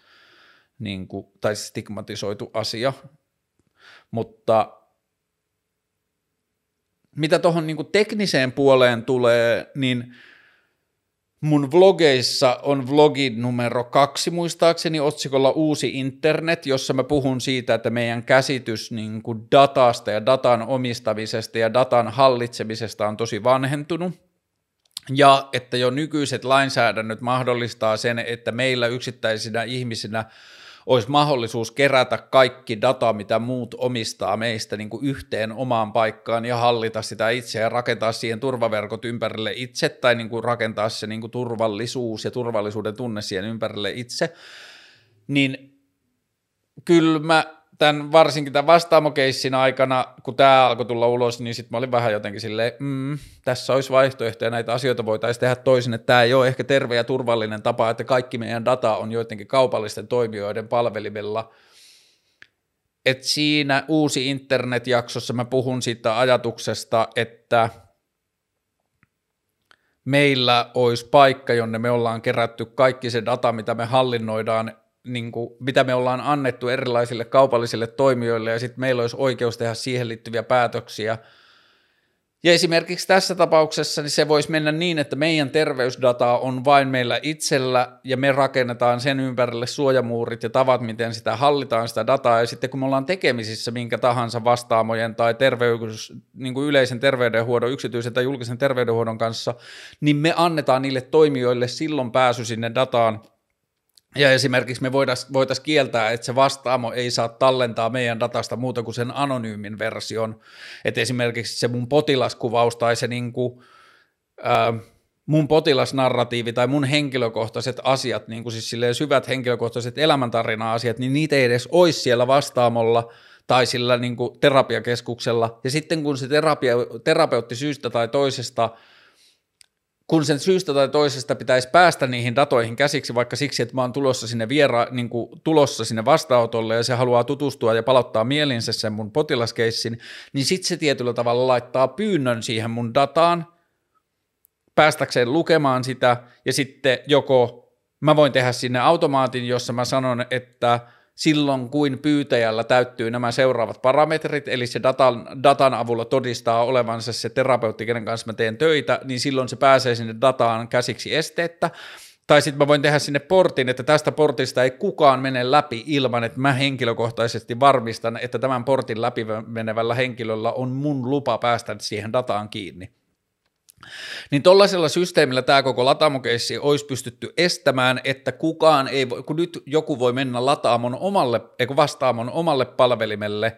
niin kuin, tai stigmatisoitu asia, mutta mitä tuohon niin tekniseen puoleen tulee, niin – Mun vlogeissa on vlogi numero kaksi muistaakseni otsikolla Uusi internet, jossa mä puhun siitä, että meidän käsitys niin kuin datasta ja datan omistamisesta ja datan hallitsemisesta on tosi vanhentunut. ja että jo nykyiset lainsäädännöt mahdollistaa sen, että meillä yksittäisinä ihmisinä olisi mahdollisuus kerätä kaikki data, mitä muut omistaa meistä niin kuin yhteen omaan paikkaan ja hallita sitä itse ja rakentaa siihen turvaverkot ympärille itse tai niin kuin rakentaa se niin kuin turvallisuus ja turvallisuuden tunne siihen ympärille itse, niin kyllä mä tämän, varsinkin tämän vastaamokeissin aikana, kun tämä alkoi tulla ulos, niin sitten mä olin vähän jotenkin silleen, mm, tässä olisi vaihtoehtoja, näitä asioita voitaisiin tehdä toisin, että tämä ei ole ehkä terve ja turvallinen tapa, että kaikki meidän data on joidenkin kaupallisten toimijoiden palvelimella. Et siinä uusi internetjaksossa mä puhun siitä ajatuksesta, että meillä olisi paikka, jonne me ollaan kerätty kaikki se data, mitä me hallinnoidaan niin kuin, mitä me ollaan annettu erilaisille kaupallisille toimijoille ja sitten meillä olisi oikeus tehdä siihen liittyviä päätöksiä. Ja esimerkiksi tässä tapauksessa niin se voisi mennä niin, että meidän terveysdataa on vain meillä itsellä ja me rakennetaan sen ympärille suojamuurit ja tavat, miten sitä hallitaan sitä dataa ja sitten kun me ollaan tekemisissä minkä tahansa vastaamojen tai terveys, niin kuin yleisen terveydenhuollon, yksityisen tai julkisen terveydenhuollon kanssa, niin me annetaan niille toimijoille silloin pääsy sinne dataan – ja esimerkiksi me voitaisiin voitais kieltää, että se vastaamo ei saa tallentaa meidän datasta muuta kuin sen anonyymin version. Että esimerkiksi se mun potilaskuvaus tai se niinku, ää, mun potilasnarratiivi tai mun henkilökohtaiset asiat, niin kuin siis syvät henkilökohtaiset elämäntarina-asiat, niin niitä ei edes olisi siellä vastaamolla tai sillä niin kuin terapiakeskuksella. Ja sitten kun se terapia, terapeutti syystä tai toisesta – kun sen syystä tai toisesta pitäisi päästä niihin datoihin käsiksi, vaikka siksi, että mä oon tulossa sinne, viera, niin kuin, tulossa sinne vastaanotolle ja se haluaa tutustua ja palauttaa mielinsä sen mun potilaskeissin, niin sitten se tietyllä tavalla laittaa pyynnön siihen mun dataan, päästäkseen lukemaan sitä, ja sitten joko mä voin tehdä sinne automaatin, jossa mä sanon, että – silloin, kuin pyytäjällä täyttyy nämä seuraavat parametrit, eli se datan, datan avulla todistaa olevansa se terapeutti, kenen kanssa mä teen töitä, niin silloin se pääsee sinne dataan käsiksi esteettä. Tai sitten mä voin tehdä sinne portin, että tästä portista ei kukaan mene läpi ilman, että mä henkilökohtaisesti varmistan, että tämän portin läpi menevällä henkilöllä on mun lupa päästä siihen dataan kiinni. Niin tuollaisella systeemillä tämä koko latamokeissi olisi pystytty estämään, että kukaan ei voi, kun nyt joku voi mennä lataamon omalle, eikö vastaamon omalle palvelimelle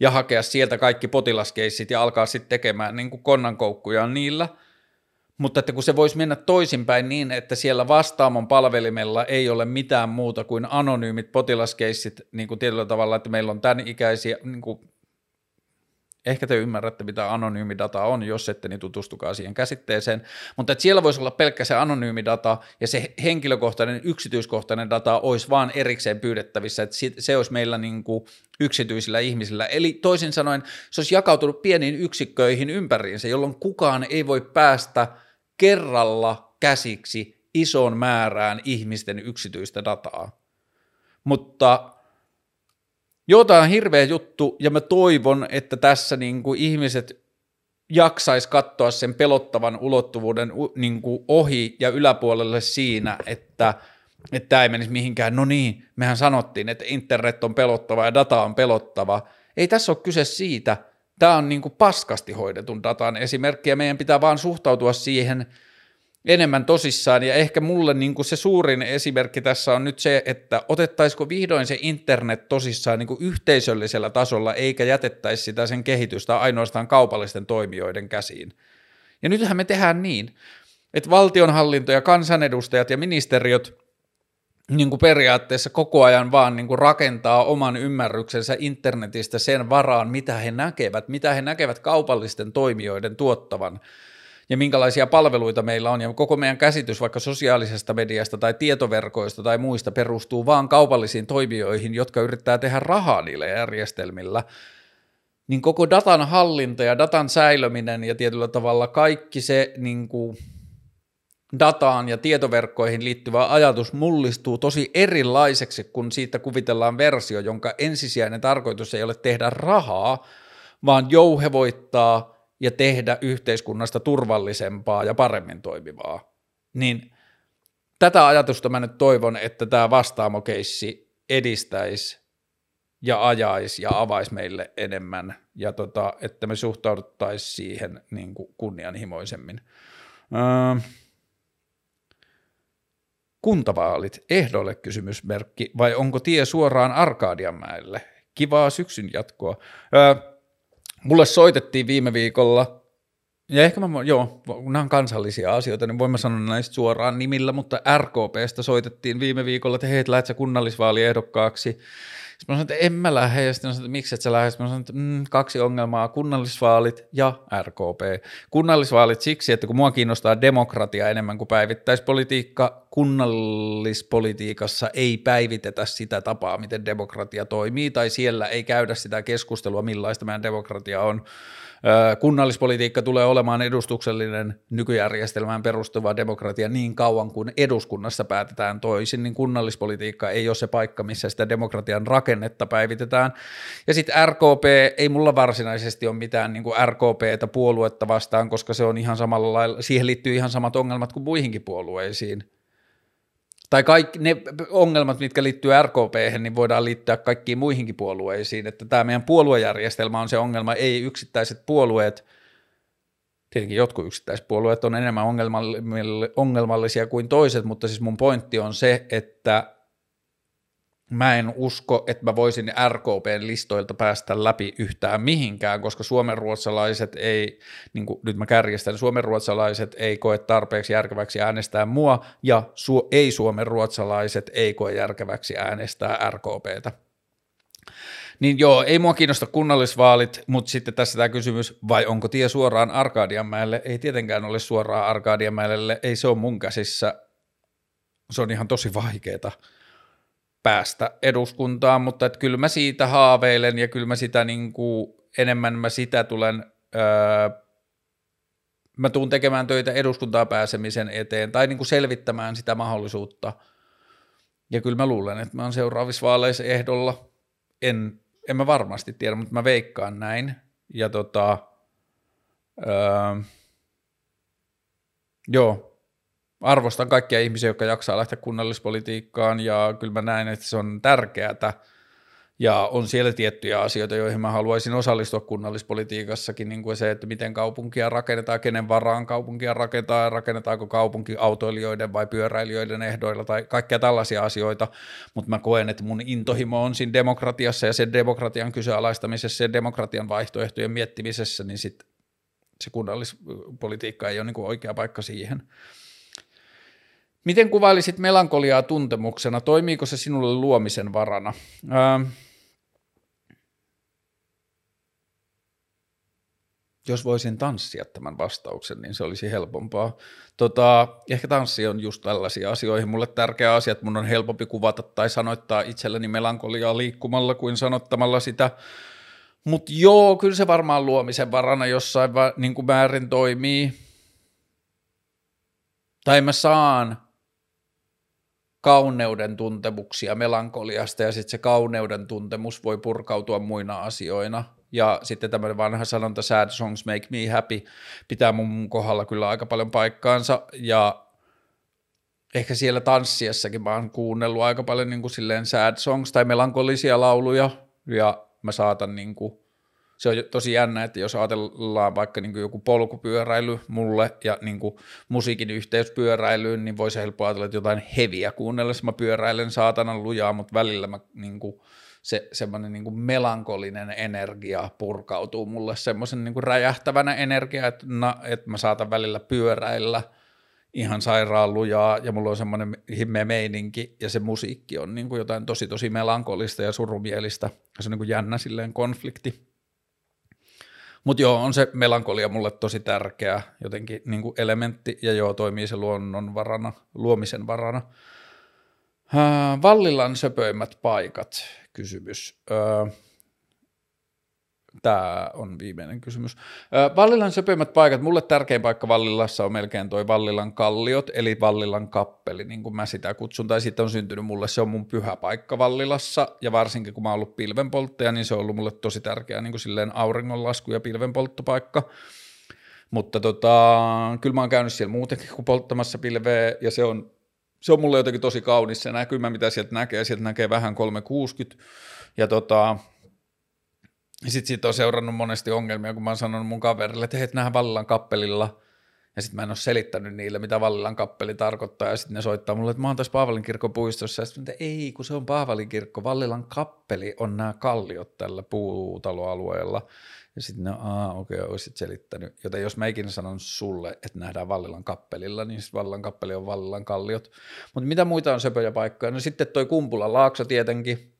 ja hakea sieltä kaikki potilaskeissit ja alkaa sitten tekemään niin kuin konnankoukkuja niillä, mutta että kun se voisi mennä toisinpäin niin, että siellä vastaamon palvelimella ei ole mitään muuta kuin anonyymit potilaskeissit niin kuin tietyllä tavalla, että meillä on tämän ikäisiä, niin kuin Ehkä te ymmärrätte, mitä anonyymidata on, jos ette, niin tutustukaa siihen käsitteeseen. Mutta että siellä voisi olla pelkkä se anonyymidata ja se henkilökohtainen, yksityiskohtainen data olisi vaan erikseen pyydettävissä, että se olisi meillä niin kuin yksityisillä ihmisillä. Eli toisin sanoen se olisi jakautunut pieniin yksikköihin ympäriinsä, jolloin kukaan ei voi päästä kerralla käsiksi ison määrään ihmisten yksityistä dataa. Mutta On hirveä juttu ja mä toivon, että tässä niin kuin ihmiset jaksais katsoa sen pelottavan ulottuvuuden niin kuin ohi ja yläpuolelle siinä, että että tämä ei menisi mihinkään, no niin, mehän sanottiin, että internet on pelottava ja data on pelottava. Ei tässä ole kyse siitä, tämä on niin kuin paskasti hoidetun datan esimerkki ja meidän pitää vaan suhtautua siihen – enemmän tosissaan, ja ehkä mulle niin kuin se suurin esimerkki tässä on nyt se, että otettaisiko vihdoin se internet tosissaan niin kuin yhteisöllisellä tasolla, eikä jätettäisi sitä sen kehitystä ainoastaan kaupallisten toimijoiden käsiin. Ja nythän me tehdään niin, että valtionhallinto ja kansanedustajat ja ministeriöt niin kuin periaatteessa koko ajan vaan niin kuin rakentaa oman ymmärryksensä internetistä sen varaan, mitä he näkevät, mitä he näkevät kaupallisten toimijoiden tuottavan – ja minkälaisia palveluita meillä on, ja koko meidän käsitys vaikka sosiaalisesta mediasta tai tietoverkoista tai muista perustuu vaan kaupallisiin toimijoihin, jotka yrittää tehdä rahaa niillä järjestelmillä, niin koko datan hallinta ja datan säilöminen ja tietyllä tavalla kaikki se niin kuin dataan ja tietoverkkoihin liittyvä ajatus mullistuu tosi erilaiseksi, kun siitä kuvitellaan versio, jonka ensisijainen tarkoitus ei ole tehdä rahaa, vaan jouhevoittaa – ja tehdä yhteiskunnasta turvallisempaa ja paremmin toimivaa. Niin tätä ajatusta mä nyt toivon, että tämä vastaamokeissi edistäisi ja ajaisi ja avaisi meille enemmän ja tota, että me suhtauduttaisiin siihen niin kuin kunnianhimoisemmin. Öö, kuntavaalit, ehdolle kysymysmerkki, vai onko tie suoraan Arkadianmäelle? Kivaa syksyn jatkoa. Öö, mulle soitettiin viime viikolla, ja ehkä mä, joo, nämä on kansallisia asioita, niin voin mä sanoa näistä suoraan nimillä, mutta RKPstä soitettiin viime viikolla, että hei, lähdet sä kunnallisvaaliehdokkaaksi. Sitten mä sanoin, että en mä lähde, ja sitten sanoin, että miksi et sä lähde? Sitten mä sanoin, että mm, kaksi ongelmaa, kunnallisvaalit ja RKP. Kunnallisvaalit siksi, että kun mua kiinnostaa demokratia enemmän kuin päivittäispolitiikka, kunnallispolitiikassa ei päivitetä sitä tapaa, miten demokratia toimii, tai siellä ei käydä sitä keskustelua, millaista meidän demokratia on Kunnallispolitiikka tulee olemaan edustuksellinen nykyjärjestelmään perustuva demokratia niin kauan kuin eduskunnassa päätetään toisin, niin kunnallispolitiikka ei ole se paikka, missä sitä demokratian rakennetta päivitetään. Ja sitten RKP, ei mulla varsinaisesti ole mitään niin kuin RKPtä puoluetta vastaan, koska se on ihan samalla lailla, siihen liittyy ihan samat ongelmat kuin muihinkin puolueisiin tai kaikki ne ongelmat, mitkä liittyy RKP, niin voidaan liittää kaikkiin muihinkin puolueisiin, että tämä meidän puoluejärjestelmä on se ongelma, ei yksittäiset puolueet, tietenkin jotkut yksittäiset puolueet on enemmän ongelmallisia kuin toiset, mutta siis mun pointti on se, että mä en usko, että mä voisin RKPn listoilta päästä läpi yhtään mihinkään, koska suomenruotsalaiset ei, niin kuin nyt mä kärjestän, suomenruotsalaiset ei koe tarpeeksi järkeväksi äänestää mua, ja su- ei suomenruotsalaiset ei koe järkeväksi äänestää RKPtä. Niin joo, ei mua kiinnosta kunnallisvaalit, mutta sitten tässä tämä kysymys, vai onko tie suoraan Arkadianmäelle? Ei tietenkään ole suoraan Arkadianmäelle, ei se ole mun käsissä. Se on ihan tosi vaikeeta päästä eduskuntaan, mutta että kyllä mä siitä haaveilen ja kyllä mä sitä niin kuin, enemmän mä sitä tulen, öö, mä tuun tekemään töitä eduskuntaan pääsemisen eteen tai niin kuin selvittämään sitä mahdollisuutta. Ja kyllä mä luulen, että mä oon seuraavissa vaaleissa ehdolla. En, en mä varmasti tiedä, mutta mä veikkaan näin. Ja tota, öö, joo, arvostan kaikkia ihmisiä, jotka jaksaa lähteä kunnallispolitiikkaan ja kyllä mä näen, että se on tärkeää ja on siellä tiettyjä asioita, joihin mä haluaisin osallistua kunnallispolitiikassakin, niin kuin se, että miten kaupunkia rakennetaan, kenen varaan kaupunkia rakennetaan, rakennetaanko kaupunki autoilijoiden vai pyöräilijöiden ehdoilla tai kaikkia tällaisia asioita, mutta mä koen, että mun intohimo on siinä demokratiassa ja sen demokratian kyseenalaistamisessa ja demokratian vaihtoehtojen miettimisessä, niin sit se kunnallispolitiikka ei ole niin kuin oikea paikka siihen. Miten kuvailisit melankoliaa tuntemuksena? Toimiiko se sinulle luomisen varana? Ää, jos voisin tanssia tämän vastauksen, niin se olisi helpompaa. Tota, ehkä tanssi on just tällaisia asioihin. Mulle tärkeä asia, että mun on helpompi kuvata tai sanoittaa itselleni melankoliaa liikkumalla kuin sanottamalla sitä. Mutta joo, kyllä se varmaan luomisen varana jossain va- niin kuin määrin toimii. Tai mä saan kauneuden tuntemuksia melankoliasta ja sitten se kauneuden tuntemus voi purkautua muina asioina. Ja sitten tämmöinen vanha sanonta sad songs make me happy pitää mun kohdalla kyllä aika paljon paikkaansa ja ehkä siellä tanssiessakin mä oon kuunnellut aika paljon niin kuin silleen sad songs tai melankolisia lauluja ja mä saatan niin kuin se on tosi jännä, että jos ajatellaan vaikka niin joku polkupyöräily mulle ja niin kuin musiikin yhteys pyöräilyyn, niin voisi helppo ajatella, että jotain heviä kuunnellessa mä pyöräilen saatanan lujaa, mutta välillä mä niin kuin, se semmoinen niin melankolinen energia purkautuu mulle semmoisen niin räjähtävänä energia, että, na, että mä saatan välillä pyöräillä ihan sairaan lujaa ja mulla on semmoinen himmeä meininki ja se musiikki on niin kuin jotain tosi tosi melankolista ja surumielistä. Se on niin kuin jännä silleen konflikti. Mutta joo, on se melankolia mulle tosi tärkeä jotenkin niin kuin elementti, ja joo, toimii se luonnon varana, luomisen varana. Vallilan söpöimmät paikat, kysymys. Öö, Tämä on viimeinen kysymys. Vallilan söpöimmät paikat. Mulle tärkein paikka Vallilassa on melkein toi Vallilan kalliot, eli Vallilan kappeli, niin kuin mä sitä kutsun, tai sitten on syntynyt mulle, se on mun pyhä paikka Vallilassa, ja varsinkin kun mä oon ollut pilvenpolttaja, niin se on ollut mulle tosi tärkeä niin kuin silleen auringonlasku ja pilvenpolttopaikka. Mutta tota, kyllä mä oon käynyt siellä muutenkin kuin polttamassa pilveä, ja se on, se on mulle jotenkin tosi kaunis se näkymä, mitä sieltä näkee. Sieltä näkee vähän 360, ja tota, sitten siitä on seurannut monesti ongelmia, kun mä oon sanonut mun kaverille, että hei, nähdään Vallilan kappelilla. Ja sitten mä en ole selittänyt niille, mitä Vallilan kappeli tarkoittaa, ja sitten ne soittaa mulle, että mä oon tässä Paavalin kirkon puistossa, ja sitten ei, kun se on Paavalin kirkko, Vallilan kappeli on nämä kalliot tällä puutaloalueella. Ja sitten ne, aa, okei, okay, olisit selittänyt. Joten jos mä ikinä sanon sulle, että nähdään Vallilan kappelilla, niin sitten Vallilan kappeli on Vallilan kalliot. Mutta mitä muita on söpöjä paikkoja? No sitten toi Kumpulan laakso tietenkin,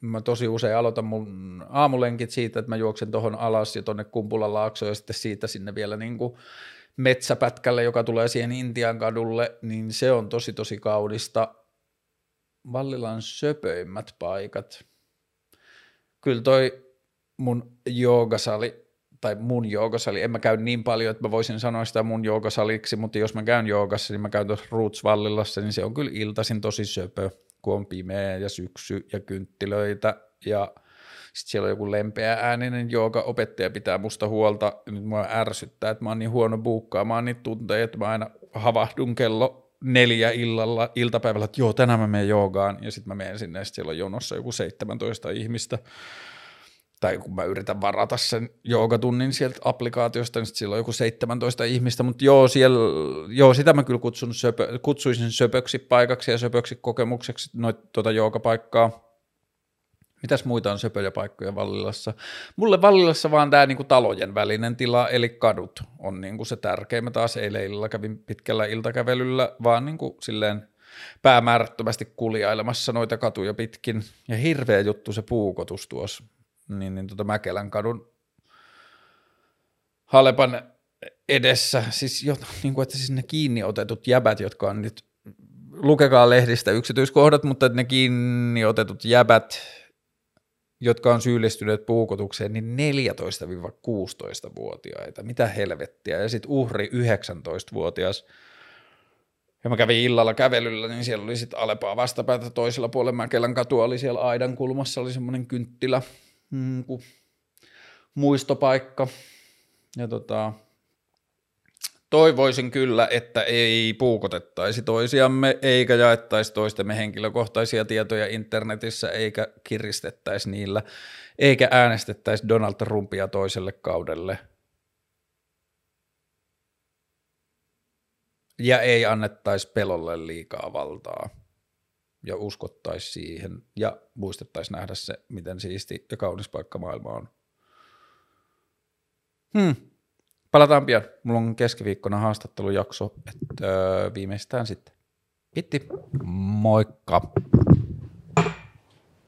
mä tosi usein aloitan mun aamulenkit siitä, että mä juoksen tuohon alas ja tonne Kumpulan laaksoon ja sitten siitä sinne vielä niin kuin metsäpätkälle, joka tulee siihen Intian kadulle, niin se on tosi tosi kaudista. Vallilan söpöimmät paikat. Kyllä toi mun joogasali, tai mun joogasali, en mä käy niin paljon, että mä voisin sanoa sitä mun joogasaliksi, mutta jos mä käyn joogassa, niin mä käyn tuossa Roots Vallilassa, niin se on kyllä iltaisin tosi söpö kun on pimeä ja syksy ja kynttilöitä ja sitten siellä on joku lempeä ääninen, joka opettaja pitää musta huolta. Nyt mua ärsyttää, että mä oon niin huono buukkaamaan niitä tunteja, että mä aina havahdun kello neljä illalla iltapäivällä, että joo, tänään mä menen joogaan, ja sitten mä menen sinne, ja siellä on jonossa joku 17 ihmistä, tai kun mä yritän varata sen joogatunnin sieltä applikaatiosta, niin siellä on joku 17 ihmistä, mutta joo, siellä, joo sitä mä kyllä kutsun söpö, kutsuisin söpöksi paikaksi ja söpöksi kokemukseksi noita tuota joogapaikkaa. Mitäs muita on söpöjä paikkoja Vallilassa? Mulle Vallilassa vaan tämä niinku talojen välinen tila, eli kadut, on niinku se tärkein. Mä taas eilen kävin pitkällä iltakävelyllä, vaan niinku silleen päämäärättömästi kuljailemassa noita katuja pitkin. Ja hirveä juttu se puukotus tuossa niin, niin tota Mäkelän kadun Halepan edessä, siis, jo, niin kuin, että siis ne kiinni otetut jäbät, jotka on nyt, lukekaa lehdistä yksityiskohdat, mutta ne kiinni otetut jäbät, jotka on syyllistyneet puukotukseen, niin 14-16-vuotiaita, mitä helvettiä, ja sitten uhri 19-vuotias, ja mä kävin illalla kävelyllä, niin siellä oli sitten Alepaa vastapäätä toisella puolella. Mäkelän katua, oli siellä aidan kulmassa, oli semmoinen kynttilä, mm, muistopaikka. Ja tota, toivoisin kyllä, että ei puukotettaisi toisiamme, eikä jaettaisi toistemme henkilökohtaisia tietoja internetissä, eikä kiristettäisi niillä, eikä äänestettäisi Donald Trumpia toiselle kaudelle. Ja ei annettaisi pelolle liikaa valtaa ja uskottaisiin siihen ja muistettaisiin nähdä se, miten siisti ja kaunis paikka maailma on. Hmm. Palataan pian. Mulla on keskiviikkona haastattelujakso, että öö, viimeistään sitten. Kiitti. Moikka.